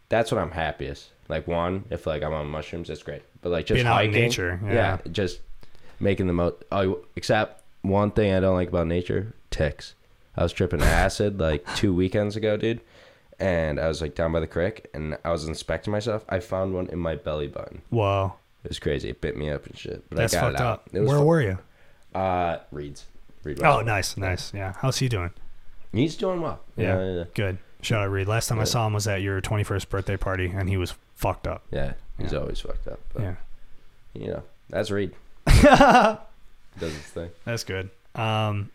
that's when I'm happiest. Like one, if like I'm on mushrooms, that's great. But like just Being out in hiking, nature, yeah. just making the most. Oh, except one thing I don't like about nature: ticks. I was tripping acid like two weekends ago, dude, and I was like down by the creek, and I was inspecting myself. I found one in my belly button. Whoa, It was crazy. It bit me up and shit. But that's I got fucked it out. up. It Where fu- were you? Uh, Reeds. Reed. Oh, nice, nice. Yeah. How's he doing? He's doing well. Yeah. yeah, yeah. Good. Shout out Reed. Last time I saw him was at your 21st birthday party, and he was fucked up. Yeah, he's Yeah. always fucked up. But, Yeah. You know, that's Reed. Does his thing. That's good. Um,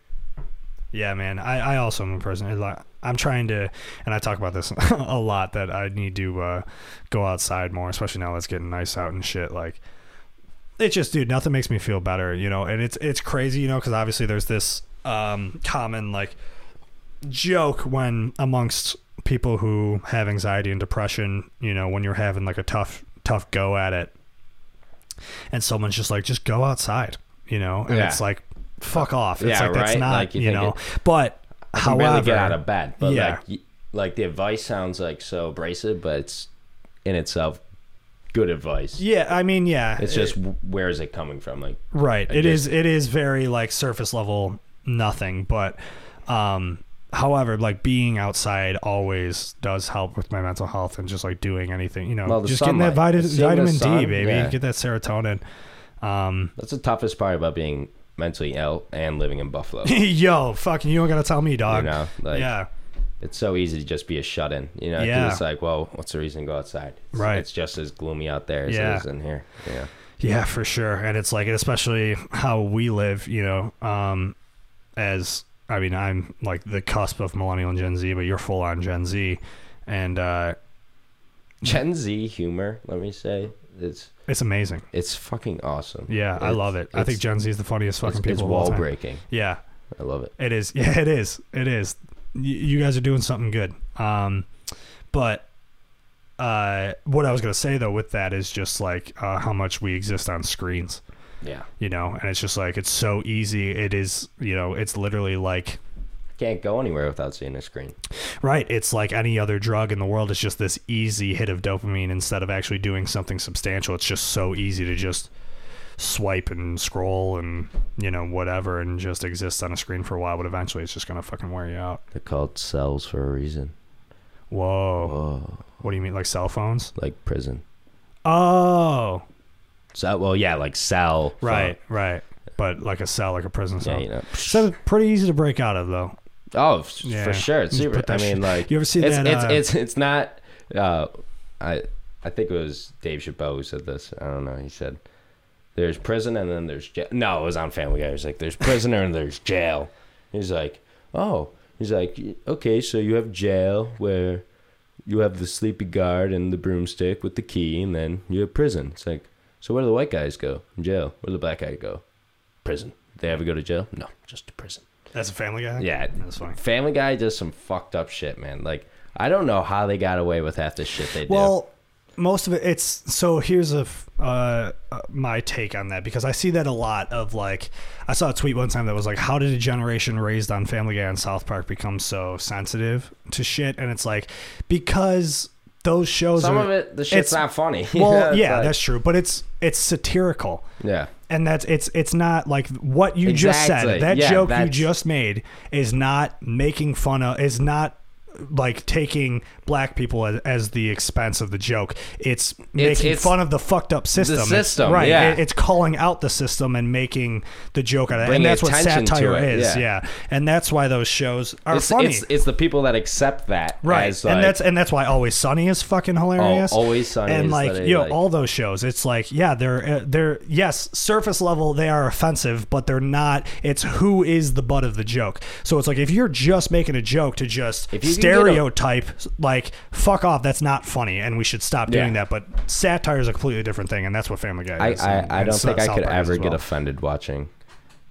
yeah, man. I, I also am a person. I'm trying to, and I talk about this a lot that I need to uh, go outside more, especially now that it's getting nice out and shit. Like, it's just, dude, nothing makes me feel better, you know. And it's it's crazy, you know, because obviously there's this um, common like joke when amongst people who have anxiety and depression, you know, when you're having like a tough tough go at it, and someone's just like, just go outside, you know, and Yeah. it's like, fuck off. It's Yeah, like that's right? not, Like, you you, know, it- but I can however, barely get out of bed, but yeah. like, like the advice sounds like so abrasive, but it's in itself good advice. yeah, I mean, yeah, It's just w- where is it coming from? Like, Right. I It is. just- It is very like surface level nothing, but um however, like being outside always does help with my mental health and just like doing anything, you know, Well, just getting that sunlight. vitamin vitamin D, baby, yeah. get that serotonin. Um that's the toughest part about being mentally ill and living in Buffalo. yo, fucking you don't got to tell me, you dog. know, like yeah. it's so easy to just be a shut in. You know. Yeah. it's like, well, what's the reason to go outside? It's, Right. It's just as gloomy out there as Yeah. it is in here. Yeah. Yeah, for sure. And it's like, especially how we live, you know, um, as I mean, I'm like the cusp of millennial and Gen Z, but you're full on Gen Z. And uh, Gen Z humor, let me say, it's it's amazing. it's fucking awesome. Yeah, I love it. I think it's- Gen Z is the funniest fucking it's, people it's wall breaking. Yeah, I love it. it is. Yeah, it is. It is. Y- you guys are doing something good. Um, but uh, what I was gonna say though with that is just like uh, how much we exist on screens. Yeah. you know and it's just like it's so easy it is you know it's literally like Can't go anywhere without seeing a screen. right it's like any other drug in the world it's just this easy hit of dopamine instead of actually doing something substantial it's just so easy to just swipe and scroll and you know whatever and just exist on a screen for a while but eventually it's just gonna fucking wear you out They're called cells for a reason. whoa Whoa. what do you mean like cell phones Like prison. oh So well, yeah, like cell. phone. right right but like a cell like a prison cell Yeah, you know. so pretty easy to break out of though Oh, Yeah. for sure. It's super. I mean, shit- like You ever see it's, that, It's uh, it's it's not. Uh, I I think it was Dave Chappelle who said this. I don't know. He said, "There's prison and then there's jail." No, it was on Family Guy. He was like, "There's prisoner and there's jail." He's like, "Oh." He's like, "Okay, so you have jail where you have the sleepy guard and the broomstick with the key, and then you have prison." It's like, so where do the white guys go? Jail. Where do the black guys go? Prison. They ever go to jail? No, just to prison. That's a family guy Yeah, that's funny Family Guy does some fucked up shit, man. Like I don't know how they got away with half the shit they do. Well, most of it, it's so. Here's a uh, uh, my take on that because I see that a lot of like I saw a tweet one time that was like, "How did a generation raised on Family Guy and South Park become so sensitive to shit?" And it's like because those shows some are of it, the shit's it's- not funny. well, It's yeah, like- that's true, but it's it's satirical. yeah. And that's it's it's not like what you just said. That Yeah, joke you just made is not making fun of is not like taking black people as, as the expense of the joke. It's making it's fun of the fucked up system. It's- system, right? yeah. It- it's calling out the system and making the joke out of it. Bringing And that's what satire is. yeah. Yeah. and that's why those shows are It's, funny. it's it's the people that accept that Right, as, and that's and that's why Always Sunny is fucking hilarious. Always Sunny and like you know like- all those shows. It's like yeah, they're uh, they're yes, surface level they are offensive, but they're not. It's who is the butt of the joke. So it's like if you're just making a joke to just If you a- stereotype, like fuck off, that's not funny, and we should stop doing Yeah. that. But satire is a completely different thing, and that's what Family Guy I is. I, and- I and don't Sou- think I South could Park is ever as get well. offended watching.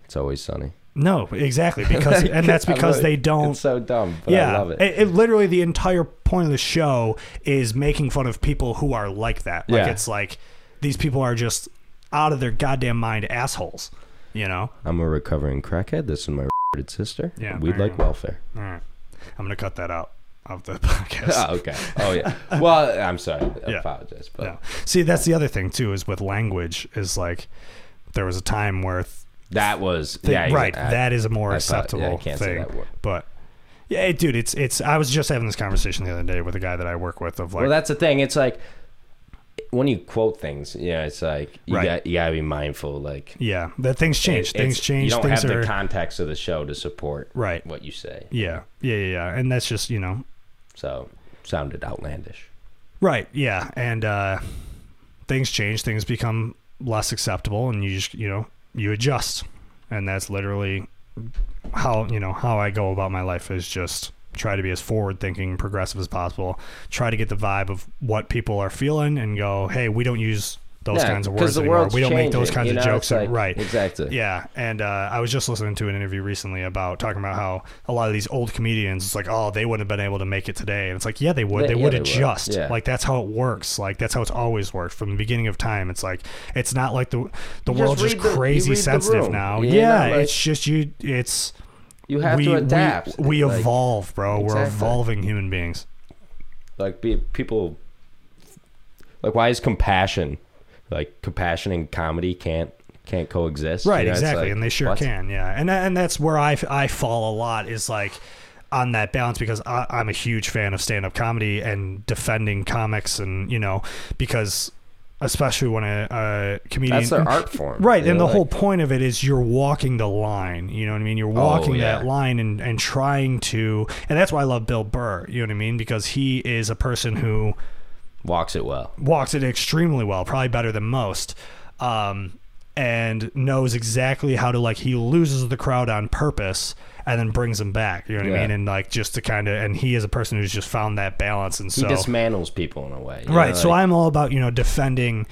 It's always sunny. No, exactly because and that's I because love it. they don't It's so dumb, but yeah, I love it. It, literally the entire point of the show is making fun of people who are like that. Like Yeah. it's like these people are just out of their goddamn mind assholes. You know. I'm a recovering crackhead. This is my retarded sister. Yeah, we'd there like you go. welfare. All right, I'm gonna cut that out of the podcast. oh, okay. Oh yeah. Well, I'm sorry. I Yeah. apologize, but No. See, that's the other thing too. Is with language is like there was a time where th- that was thi- yeah. right I- that is a more I thought- acceptable yeah, I can't say thing. But yeah, dude, it's it's. I was just having this conversation the other day with a guy that I work with of like well, that's the thing. It's like when you quote things, yeah, it's like you Right. got you gotta be mindful. Like yeah, that things change. it- things change. You don't things have are the context of the show to support right. what you say. Yeah, yeah, yeah, yeah. And that's just, you know, So sounded outlandish. right. Yeah. And uh, things change, things become less acceptable, and you just, you know, you adjust. And that's literally how, you know, how I go about my life is just try to be as forward thinking, progressive as possible. Try to get the vibe of what people are feeling and go, hey, we don't use those Yeah, kinds of words anymore. We don't make those kinds you of jokes. Like- right. Exactly. Yeah, and uh, I was just listening to an interview recently about talking about how a lot of these old comedians, it's like, oh, they wouldn't have been able to make it today, and it's like, yeah, they would. Yeah, They yeah, would they would. adjust. Yeah. Like that's how it works. Like that's how it's always worked from the beginning of time. It's like it's not like the the You world's just just read the- you crazy sensitive now. Yeah, know, like- it's just you. It's You have we, to adapt. We, we Like- evolve, bro. We're evolving human beings. like be, people like why is compassion like compassion and comedy can't can't coexist Right, You know, exactly, like, and they sure what? can. Yeah, and and that's where I I fall a lot is like on that balance because I, I'm a huge fan of stand up comedy and defending comics and you know because especially when a, a comedian That's their art form. Right, and know, the whole point of it is you're walking the line. You know what I mean? You're walking Oh, yeah. that line and, and trying to, and that's why I love Bill Burr. You know what I mean? Because he is a person who walks it well. walks it extremely well, probably better than most, um, and knows exactly how to like he loses the crowd on purpose and then brings them back. You know what I Yeah. mean? And like just to kind of, and he is a person who's just found that balance. And He so dismantles people in a way. you right know, so like- i'm all about you know defending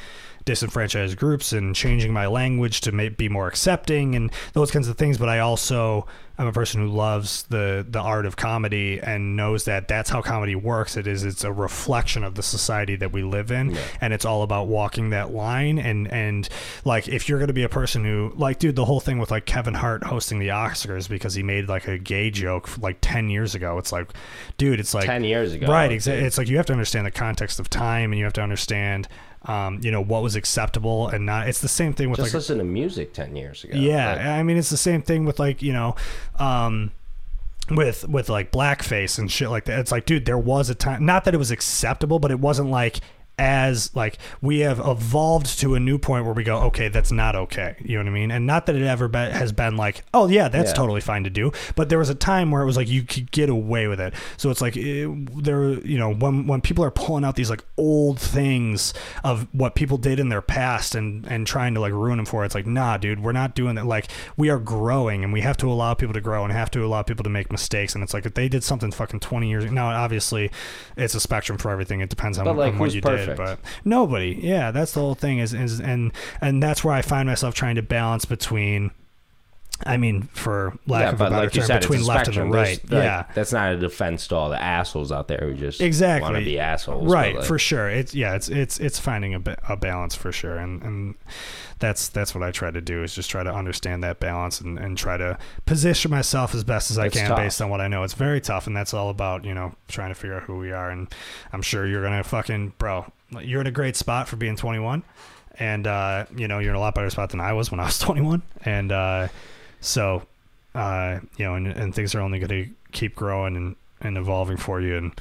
disenfranchised groups and changing my language to make, be more accepting and those kinds of things but i also i'm a person who loves the the art of comedy and knows that that's how comedy works it is it's a reflection of the society that we live in Yeah. and it's all about walking that line and and like if you're going to be a person who like dude the whole thing with like Kevin Hart hosting the Oscars because he made like a gay joke like 10 years ago it's like dude it's like 10 years ago. Right, exactly. It's like you have to understand the context of time, and you have to understand, um, you know, what was acceptable and not. It's the same thing with Just like, listen to music 10 years ago. yeah. Like, I mean, it's the same thing with like you know, um, with with like blackface and shit like that. It's like, dude, there was a time. Not that it was acceptable, but it wasn't like as like we have evolved to a new point where we go okay that's not okay. You know what i mean? And not that it ever be, has been like oh yeah that's Yeah. totally fine to do. But there was a time where it was like you could get away with it. So it's like it, there you know when when people are pulling out these like old things of what people did in their past and and trying to like ruin them for it, it's like nah dude we're not doing that. Like we are growing and we have to allow people to grow and have to allow people to make mistakes. And it's like if they did something fucking 20 years ago, now obviously it's a spectrum for everything. It depends on, like, on what you perfect? But nobody yeah that's the whole thing is, is and and that's where i find myself trying to balance between I mean, for lack yeah, of a better like term, said, between left and the right. There's, like, yeah, That's not a defense to all the assholes out there who just Exactly. want to be assholes. right like, for sure it's yeah it's it's it's finding a, a balance for sure and and that's that's what i try to do is just try to understand that balance and, and try to position myself as best as i It's can tough. based on what i know it's very tough and that's all about you know trying to figure out who we are and i'm sure you're gonna fucking bro you're in a great spot for being 21 and uh you know you're in a lot better spot than i was when i was 21 and uh so uh you know and, and things are only gonna keep growing and and evolving for you and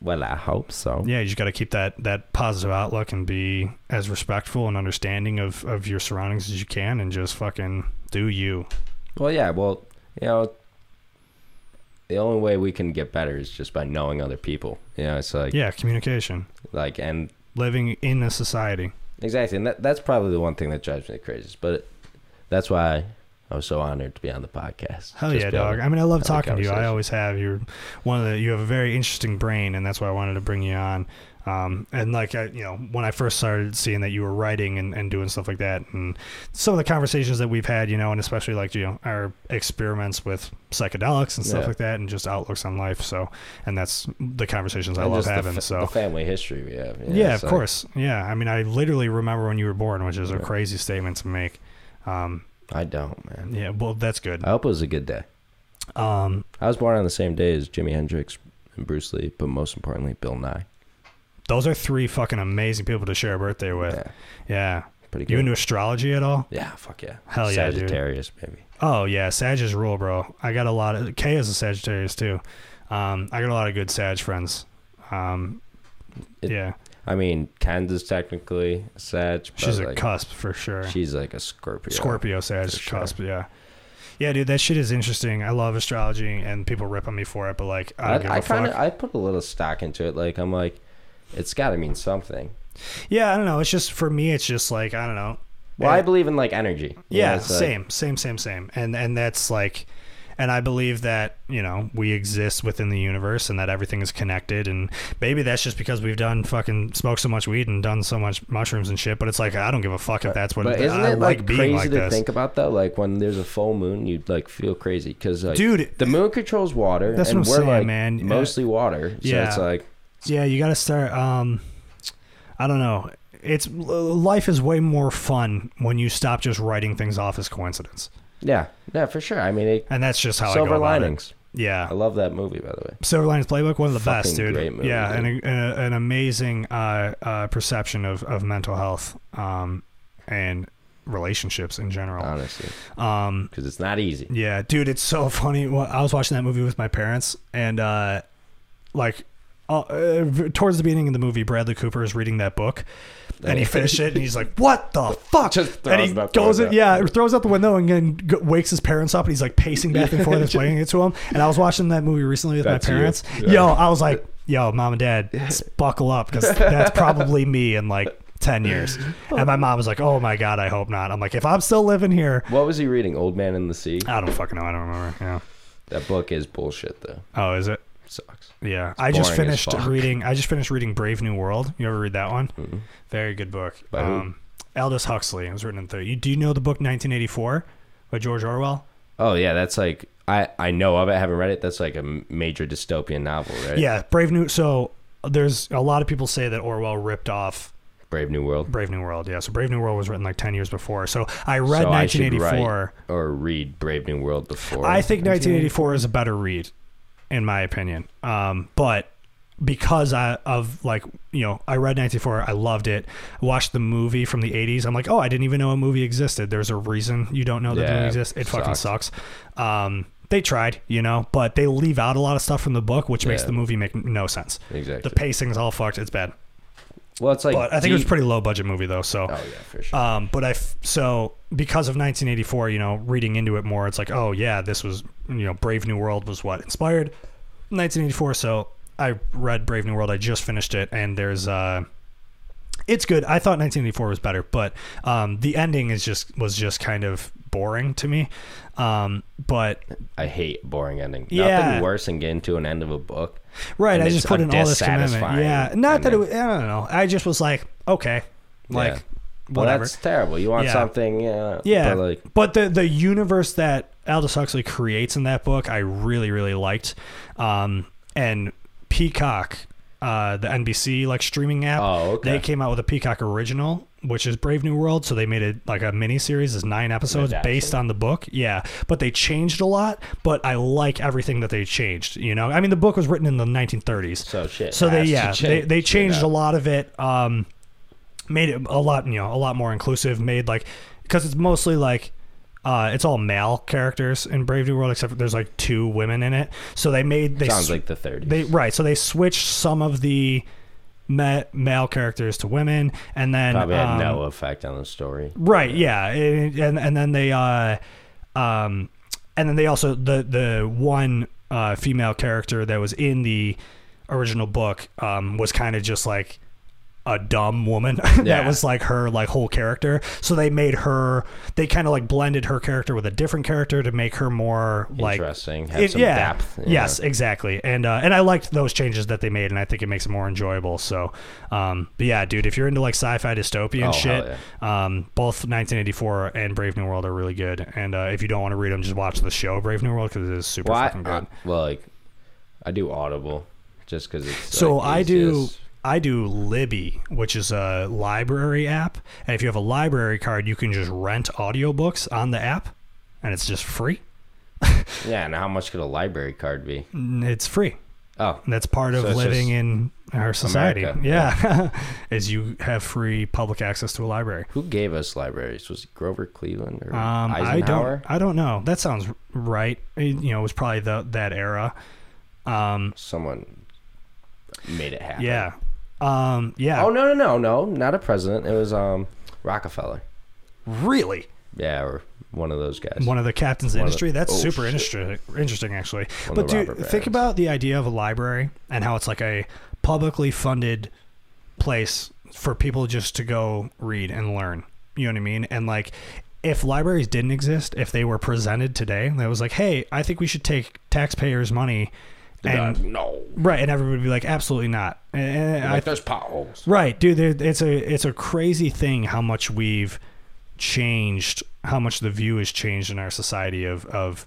Well, I hope so. yeah, you just got to keep that that positive outlook and be as respectful and understanding of of your surroundings as you can, and just fucking do you. Well, yeah. Well, you know, the only way we can get better is just by knowing other people. You know, it's like, Yeah, communication, like, and living in a society. exactly, and that, that's probably the one thing that drives me the craziest. But that's why I was so honored to be on the podcast. Hell Just yeah, dog. I mean, I love talking to you. I always have. You're one of the. You have a very interesting brain, and that's why I wanted to bring you on. Um, and like I, you know, when I first started seeing that you were writing and, and doing stuff like that, and some of the conversations that we've had, you know, and especially like you know our experiments with psychedelics and stuff Yeah. like that, and just outlooks on life. So, and that's the conversations I and love having. fa- so, the family history we have. know, yeah, it's of course. Yeah, I mean, I literally remember when you were born, which is a crazy statement to make. Um, I don't, man. yeah, well, that's good. I hope it was a good day. Um, I was born on the same day as Jimi Hendrix and Bruce Lee, but most importantly, Bill Nye. Those are three fucking amazing people to share a birthday with. Yeah, Yeah. pretty good. You into astrology at all? yeah, fuck yeah. Hell yeah, dude. Sagittarius, baby. Oh yeah, Sag is rule, bro. I got a lot of K is a Sagittarius too. Um, I got a lot of good Sag friends. Um, It- yeah, I mean, Candace technically Sag. but, she's a like, cusp for sure. She's like a Scorpio. Scorpio Sag sure. cusp. Yeah, yeah, dude. That shit is interesting. I love astrology, and people rip on me for it, but like, I I, I kind of I put a little stock into it. Like I'm like, it's got to mean something. yeah, I don't know. It's just for me. It's just like I don't know. Well, I believe in like energy. Yeah, know, it's like- same, same, same, same. And and that's like, and I believe that you know we exist within the universe and that everything is connected. And maybe that's just because we've done fucking smoked so much weed and done so much mushrooms and shit. But it's like I don't give a fuck if that's what. But isn't I it like, being crazy like to this. think about though? Like when there's a full moon, you'd like feel crazy because like Dude, the moon controls water, That's and what I'm we're saying, like man. Uh, mostly water. So yeah. it's like Yeah, you got to start. Um, I don't know. It's life is way more fun when you stop just writing things off as coincidence, yeah, yeah, for sure. I mean, it, and that's just how I Silver go about Linings. it. Yeah, I love that movie, by the way. Silver Linings Playbook, one of the Fucking best, dude. great movie, yeah, dude. and a, an amazing uh, uh, perception of, of mental health um, and relationships in general. Honestly, Um, because it's not easy. yeah, dude, it's so funny. I was watching that movie with my parents, and uh, like uh, uh, towards the beginning of the movie, Bradley Cooper is reading that book, and he finishes it, and he's like, "What the fuck?" Just and he throws it out the goes, window. yeah, throws out the window, and then wakes his parents up, and he's like pacing back and forth, explaining it to him. And I was watching that movie recently with That's my parents. Yeah. Yo, I was like, "Yo, mom and dad, buckle up, because that's probably me in like." 10 years. And my mom was like, Oh my God, I hope not. I'm like, if I'm still living here, What was he reading? Old Man in the Sea. I don't fucking know. I don't remember. Yeah. That book is bullshit though. Oh, is it? Sucks. Yeah, I just boring as finished fuck. reading. I just finished reading Brave New World. You ever read that one? Mhm. Very good book. By who? um, Aldous Huxley. It was written in the. You, do you know the book 1984 by George Orwell? Oh yeah, that's like I I know of it. I haven't read it. That's like a major dystopian novel, right? Yeah, Brave New. So there's a lot of people say that Orwell ripped off Brave New World. Brave New World. Yeah, so Brave New World was written like 10 years before. So I read So I should 1984. write or read Brave New World before. I think 1984 is a better read, in my opinion. Um, but because I of like you know I read 94 I loved it. Watched the movie from the 80s. I'm like, oh, I didn't even know a movie existed. There's a reason you don't know that the movie exists. It fucking sucks. sucks. Um, they tried, you know, but they leave out a lot of stuff from the book, which makes the movie make no sense. exactly. The pacing's all fucked. It's bad. Well, it's like. But I think it was a pretty low budget movie though. So Oh yeah, for sure. um, but I f- so because of 1984, you know, reading into it more, it's like, oh yeah, this was you know, Brave New World was what inspired 1984. So I read Brave New World. I just finished it, and there's uh, it's good. I thought 1984 was better, but um, the ending is just was just kind of boring to me. Um, but I hate boring ending. Yeah. Nothing worse than getting to an end of a book. right, I just put in all this commitment. Yeah, not that it. Was, I don't know. I just was like, okay, like Yeah. Well, whatever. that's terrible. You want Yeah. something, yeah. Yeah, But like, but the the universe that Aldous Huxley creates in that book, I really really liked. Um, and Peacock, uh, the NBC like streaming app, Oh, okay. they came out with a Peacock original, which is Brave New World. So they made it like a mini series, is nine episodes based on the book. Yeah, but they changed a lot. But I like everything that they changed. You know, I mean, the book was written in the 1930s. so shit. So they yeah they, they changed a lot of it. Um, made it a lot you know a lot more inclusive. Made like because it's mostly like. Uh, it's all male characters in Brave New World, except there's like two women in it. So they made they Sounds sw- like the 30s. they right. So they switched some of the ma- male characters to women, and then Probably had um, no effect on the story. Right. Yeah. And and, and then they uh, um, and then they also the the one uh female character that was in the original book um was kind of just like a dumb woman that was like her like whole character so they made her they kind of like blended her character with a different character to make her more like Interesting. Have it- some yeah. depth. Yes, know? exactly. And uh, and I liked those changes that they made, and I think it makes it more enjoyable. So, um, but yeah, dude, if you're into like sci-fi dystopian Oh, shit, hell um, both 1984 and Brave New World are really good. And uh, if you don't want to read them, just watch the show Brave New World because it is super Well, I, fucking good. I- well, like, I do Audible just because it's. so like, I do. easiest. I do Libby, which is a library app, and if you have a library card, you can just rent audiobooks on the app, and it's just free. Yeah, and how much could a library card be? It's free. Oh, That's part of So living in our society. America. Yeah, is you have free public access to a library. who gave us libraries? Was it Grover Cleveland or Um, I Eisenhower? don't. I don't know. That sounds right. You know, it was probably the that era. Um, Someone made it happen. yeah. Um, yeah. Oh no no no no! Not a president. It was um Rockefeller. Really? Yeah, or one of those guys. One of the captains of industry. the- That's oh, super shit. interesting. Interesting, actually. One but dude, think about the idea of a library and how it's like a publicly funded place for people just to go read and learn. You know what I mean? And like, if libraries didn't exist, if they were presented today, that was like, hey, I think we should take taxpayers' money. They'd be And like, no, right, and everybody would be like, absolutely not. And I like there's potholes. Right, dude. There, it's a it's a crazy thing how much we've changed, how much the view has changed in our society of of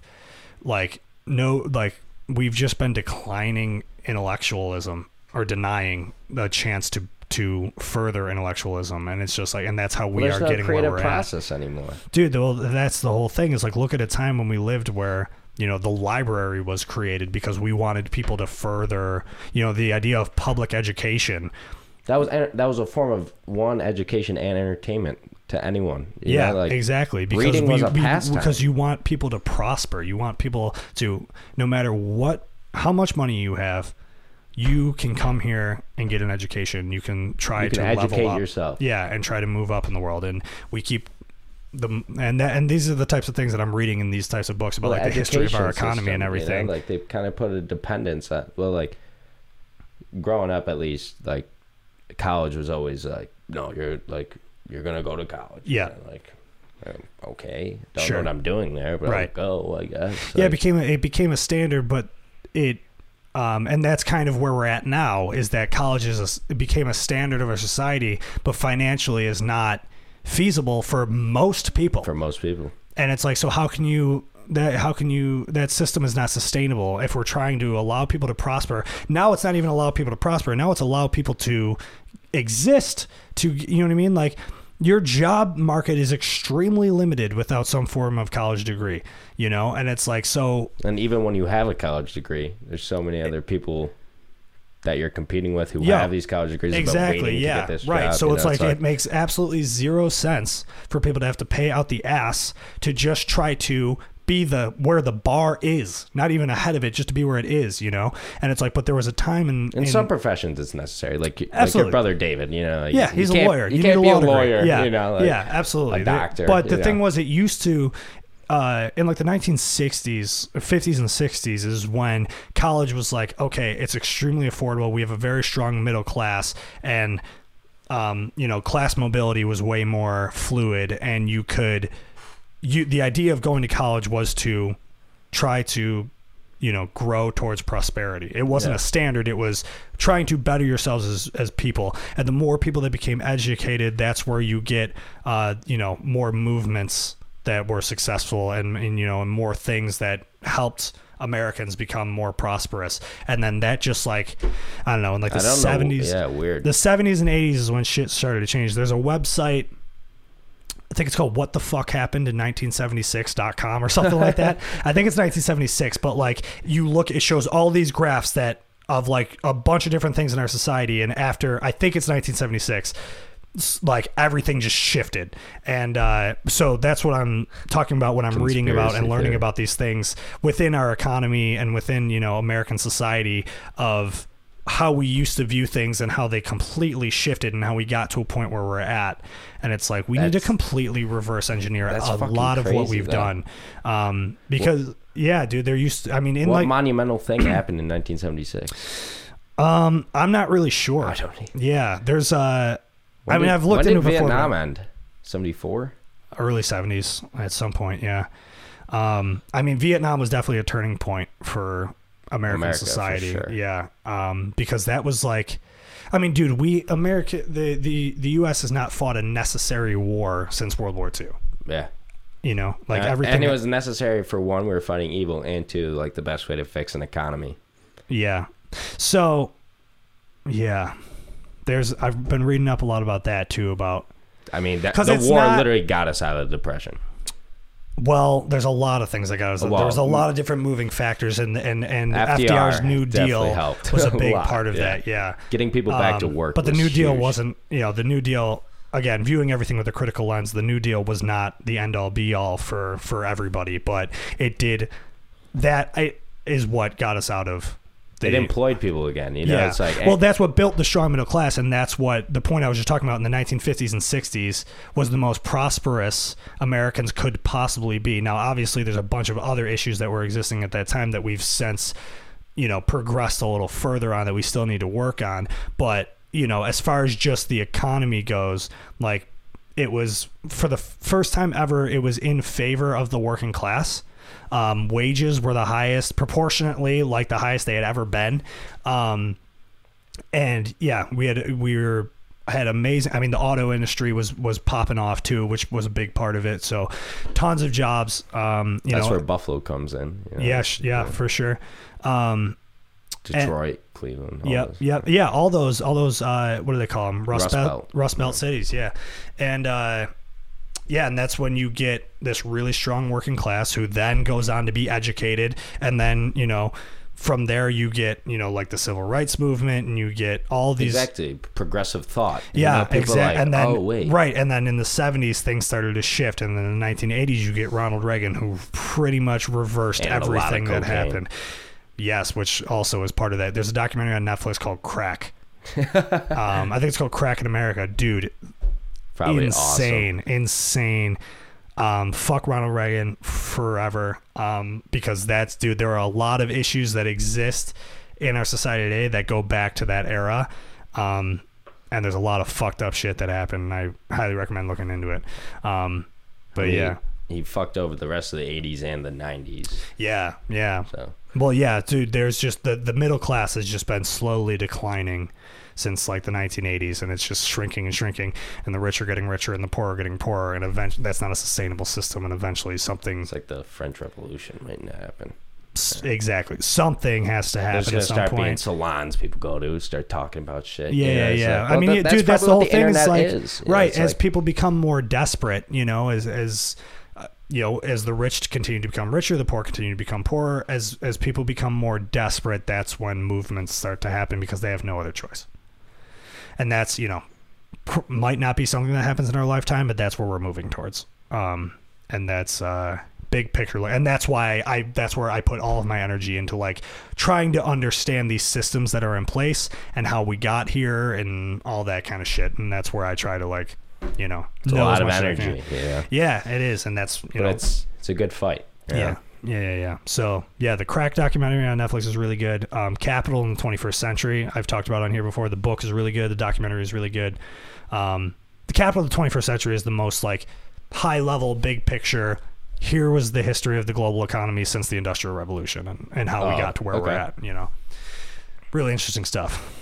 like no like we've just been declining intellectualism or denying the chance to to further intellectualism and it's just like and that's how we Well, are no getting where creative we're at process anymore. dude well that's the whole thing is like look at a time when we lived where you know the library was created because we wanted people to further you know the idea of public education That was that was a form of one education and entertainment to anyone. You yeah know, like, exactly because reading we, we- pastime. because you want people to prosper you want people to no matter what how much money you have you can come here and get an education. You can try You can to level educate up. yourself. Yeah, and try to move up in the world. And we keep the and that, and these are the types of things that I'm reading in these types of books about like the history of our economy system, and you know, everything. like they kind of put a dependence on. Well, like growing up, at least, like college was always like, no, you're like you're gonna go to college. Yeah. And, like. um, Okay, don't Sure. know what I'm doing there, but Right. I'll go. I guess. yeah, it became a, it became a standard, but it um, and that's kind of where we're at now is that college is a became a standard of our society, but financially is not feasible for most people. for most people. and it's like so how can you that how can you that system is not sustainable if we're trying to allow people to prosper now it's not even allow people to prosper now it's allow people to exist to you know what i mean like your job market is extremely limited without some form of college degree you know and it's like so And even when you have a college degree, there's so many other people that you're competing with who Yeah. have these college degrees. exactly yeah to get this right job, so it's know, like it makes absolutely zero sense for people to have to pay out the ass to just try to be the where the bar is not even ahead of it just to be where it is you know and it's like but there was a time in, in in some professions it's necessary. Like like Absolutely. your brother David, you know. Like, yeah he's a lawyer You, need can't a be a degree. lawyer. yeah You know. Like, yeah absolutely a doctor, but the you thing was it used to uh, in like the 1960s, 50s, and 60s is when college was like, okay, it's extremely affordable. We have a very strong middle class, and um, you know, class mobility was way more fluid, and you could, you the idea of going to college was to try to you know grow towards prosperity it wasn't Yeah. a standard it was trying to better yourselves as, as people and the more people that became educated that's where you get uh, you know more movements that were successful and, and you know and more things that helped americans become more prosperous and then that just like i don't know in like the I don't know. 70s Yeah, weird. the 70s and 80s is when shit started to change. There's a website, I think it's called What the Fuck Happened in 1976.com or something like that. I think it's 1976, but like you look, it shows all these graphs that of like a bunch of different things in our society. And after, I think it's 1976. Like everything just shifted, and uh, so that's what I'm talking about when I'm reading about and learning theory. about these things within our economy and within you know American society of how we used to view things and how they completely shifted and how we got to a point where we're at. And it's like we need to completely reverse engineer a lot of what we've though. done. Um, because yeah, dude, there used to, I mean, in what like, monumental thing happened in 1976? um, I'm not really sure. I don't. Yeah, there's uh, When I mean, did- I've looked into did before. Vietnam end? 74. Early 70s at some point, yeah. Um, I mean, Vietnam was definitely a turning point for American America, for society. sure. Yeah, um, because that was like, I mean, dude, we America, the the the U.S. has not fought a necessary war since World War II. Yeah. You know, like Uh, everything. And it was necessary for one, we were fighting evil, and two, like the best way to fix an economy. yeah. So, yeah, there's. I've been reading up a lot about that too. About I mean, that, 'Cause the it's war not- literally got us out of the depression. well, there's a lot of things that got us. Well, there was a lot of different moving factors, and and and FDR FDR's New definitely Deal helped was a a big lot, part of yeah. that. Yeah. Getting people back to Um, work. But the was New Deal huge. wasn't, you know, the New Deal again, viewing everything with a critical lens, the New Deal was not the end all be all for for everybody, but it did that I, what got us out of It employed people again. You know, yeah. it's like well, eh. that's what built the strong middle class, and that's what the point I was just talking about in the 1950s and 60s was the most prosperous Americans could possibly be. Now, obviously, there's a bunch of other issues that were existing at that time that we've since, you know, progressed a little further on that we still need to work on. But you know, as far as just the economy goes, like it was for the first time ever, it was in favor of the working class. Um, wages were the highest proportionately, like the highest they had ever been. Um, and yeah, we had we were had amazing. I mean, the auto industry was was popping off too, which was a big part of it. So, tons of jobs. Um, you that's know, where Buffalo comes in. you know. yeah, sh- yeah, for sure. Um, Detroit, Cleveland. all Yep, yep, yeah. All those, all those. Uh, what do they call them? Rust, Rust Belt, Belt. Rust Belt cities. Yeah, and uh, yeah, and that's when you get this really strong working class who then goes on to be educated, and then you know, from there you get you know like the civil rights movement, and you get all these. Exactly. Progressive thought. Yeah, exactly. like, and then oh, wait. right, and then in the '70s things started to shift, and then in the 1980s you get Ronald Reagan, who pretty much reversed And a lot of everything that happened. Yes, which also is part of that. There's a documentary on Netflix called Crack. um, I think it's called Crack in America. Dude, Probably insane, insane. Um, fuck Ronald Reagan forever. Um, because that's dude. There are a lot of issues that exist in our society today that go back to that era. Um, and there's a lot of fucked up shit that happened. And I highly recommend looking into it. Um, but He- yeah, He fucked over the rest of the 80s and the 90s. yeah, yeah. So Well, yeah, dude. There's just the the middle class has just been slowly declining since like the 1980s, and it's just shrinking and shrinking, and the rich are getting richer and the poor are getting poorer, and eventually that's not a sustainable system, and eventually something it's like the French Revolution might not happen. exactly something has to There's happen gonna at some start being salons people go to start talking about shit. Yeah, you know, yeah, yeah. like, I mean, that- that's dude, that's the whole thing. Is like, is, know, right as like- people become more desperate, you know, as as uh, you know, as the rich continue to become richer, the poor continue to become poorer. As as people become more desperate, that's when movements start to happen because they have no other choice. And that's you know, pr- might not be something that happens in our lifetime, but that's where we're moving towards. Um, and that's uh big picture and that's why i that's where i put all of my energy into like trying to understand these systems that are in place and how we got here and all that kind of shit and that's where i try to like you know It's a lot of much as I energy. Yeah, yeah it is and that's you but know it's it's a good fight. yeah know? Yeah yeah yeah. So yeah the crack documentary on netflix is really good. Um, capital in the 21st century i've talked about on here before. The book is really good. The documentary is really good. Um, the capital of the 21st century is the most like high level big picture here was the history of the global economy since the industrial revolution and, and how we Oh, got to where we're at you know. Really interesting stuff.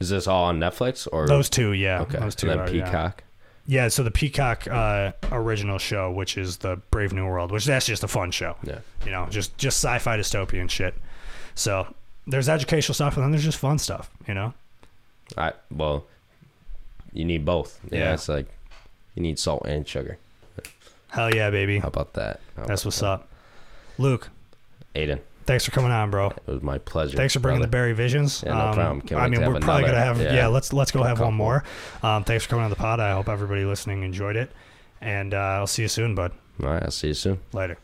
Is this all on Netflix or? Those two yeah. Okay, those two and then are. Peacock. yeah so the peacock uh, original show which is the brave new world which that's just a fun show Yeah. you know, just just sci-fi dystopian shit. So there's educational stuff, and then there's just fun stuff. You know, I well, you need both. Yeah, Yeah. it's like you need salt and sugar. hell yeah, baby. How about that? How That's about what's that? up. Luke, Aiden, thanks for coming on, bro. it was my pleasure. Thanks for bringing the Barry Visions. Yeah, no problem. Can't I mean, we're probably gonna have yeah. Yeah. let's let's go have one more. Um, thanks for coming on the pod. I hope everybody listening enjoyed it, and uh, I'll see you soon, bud. All right, I'll see you soon. Later.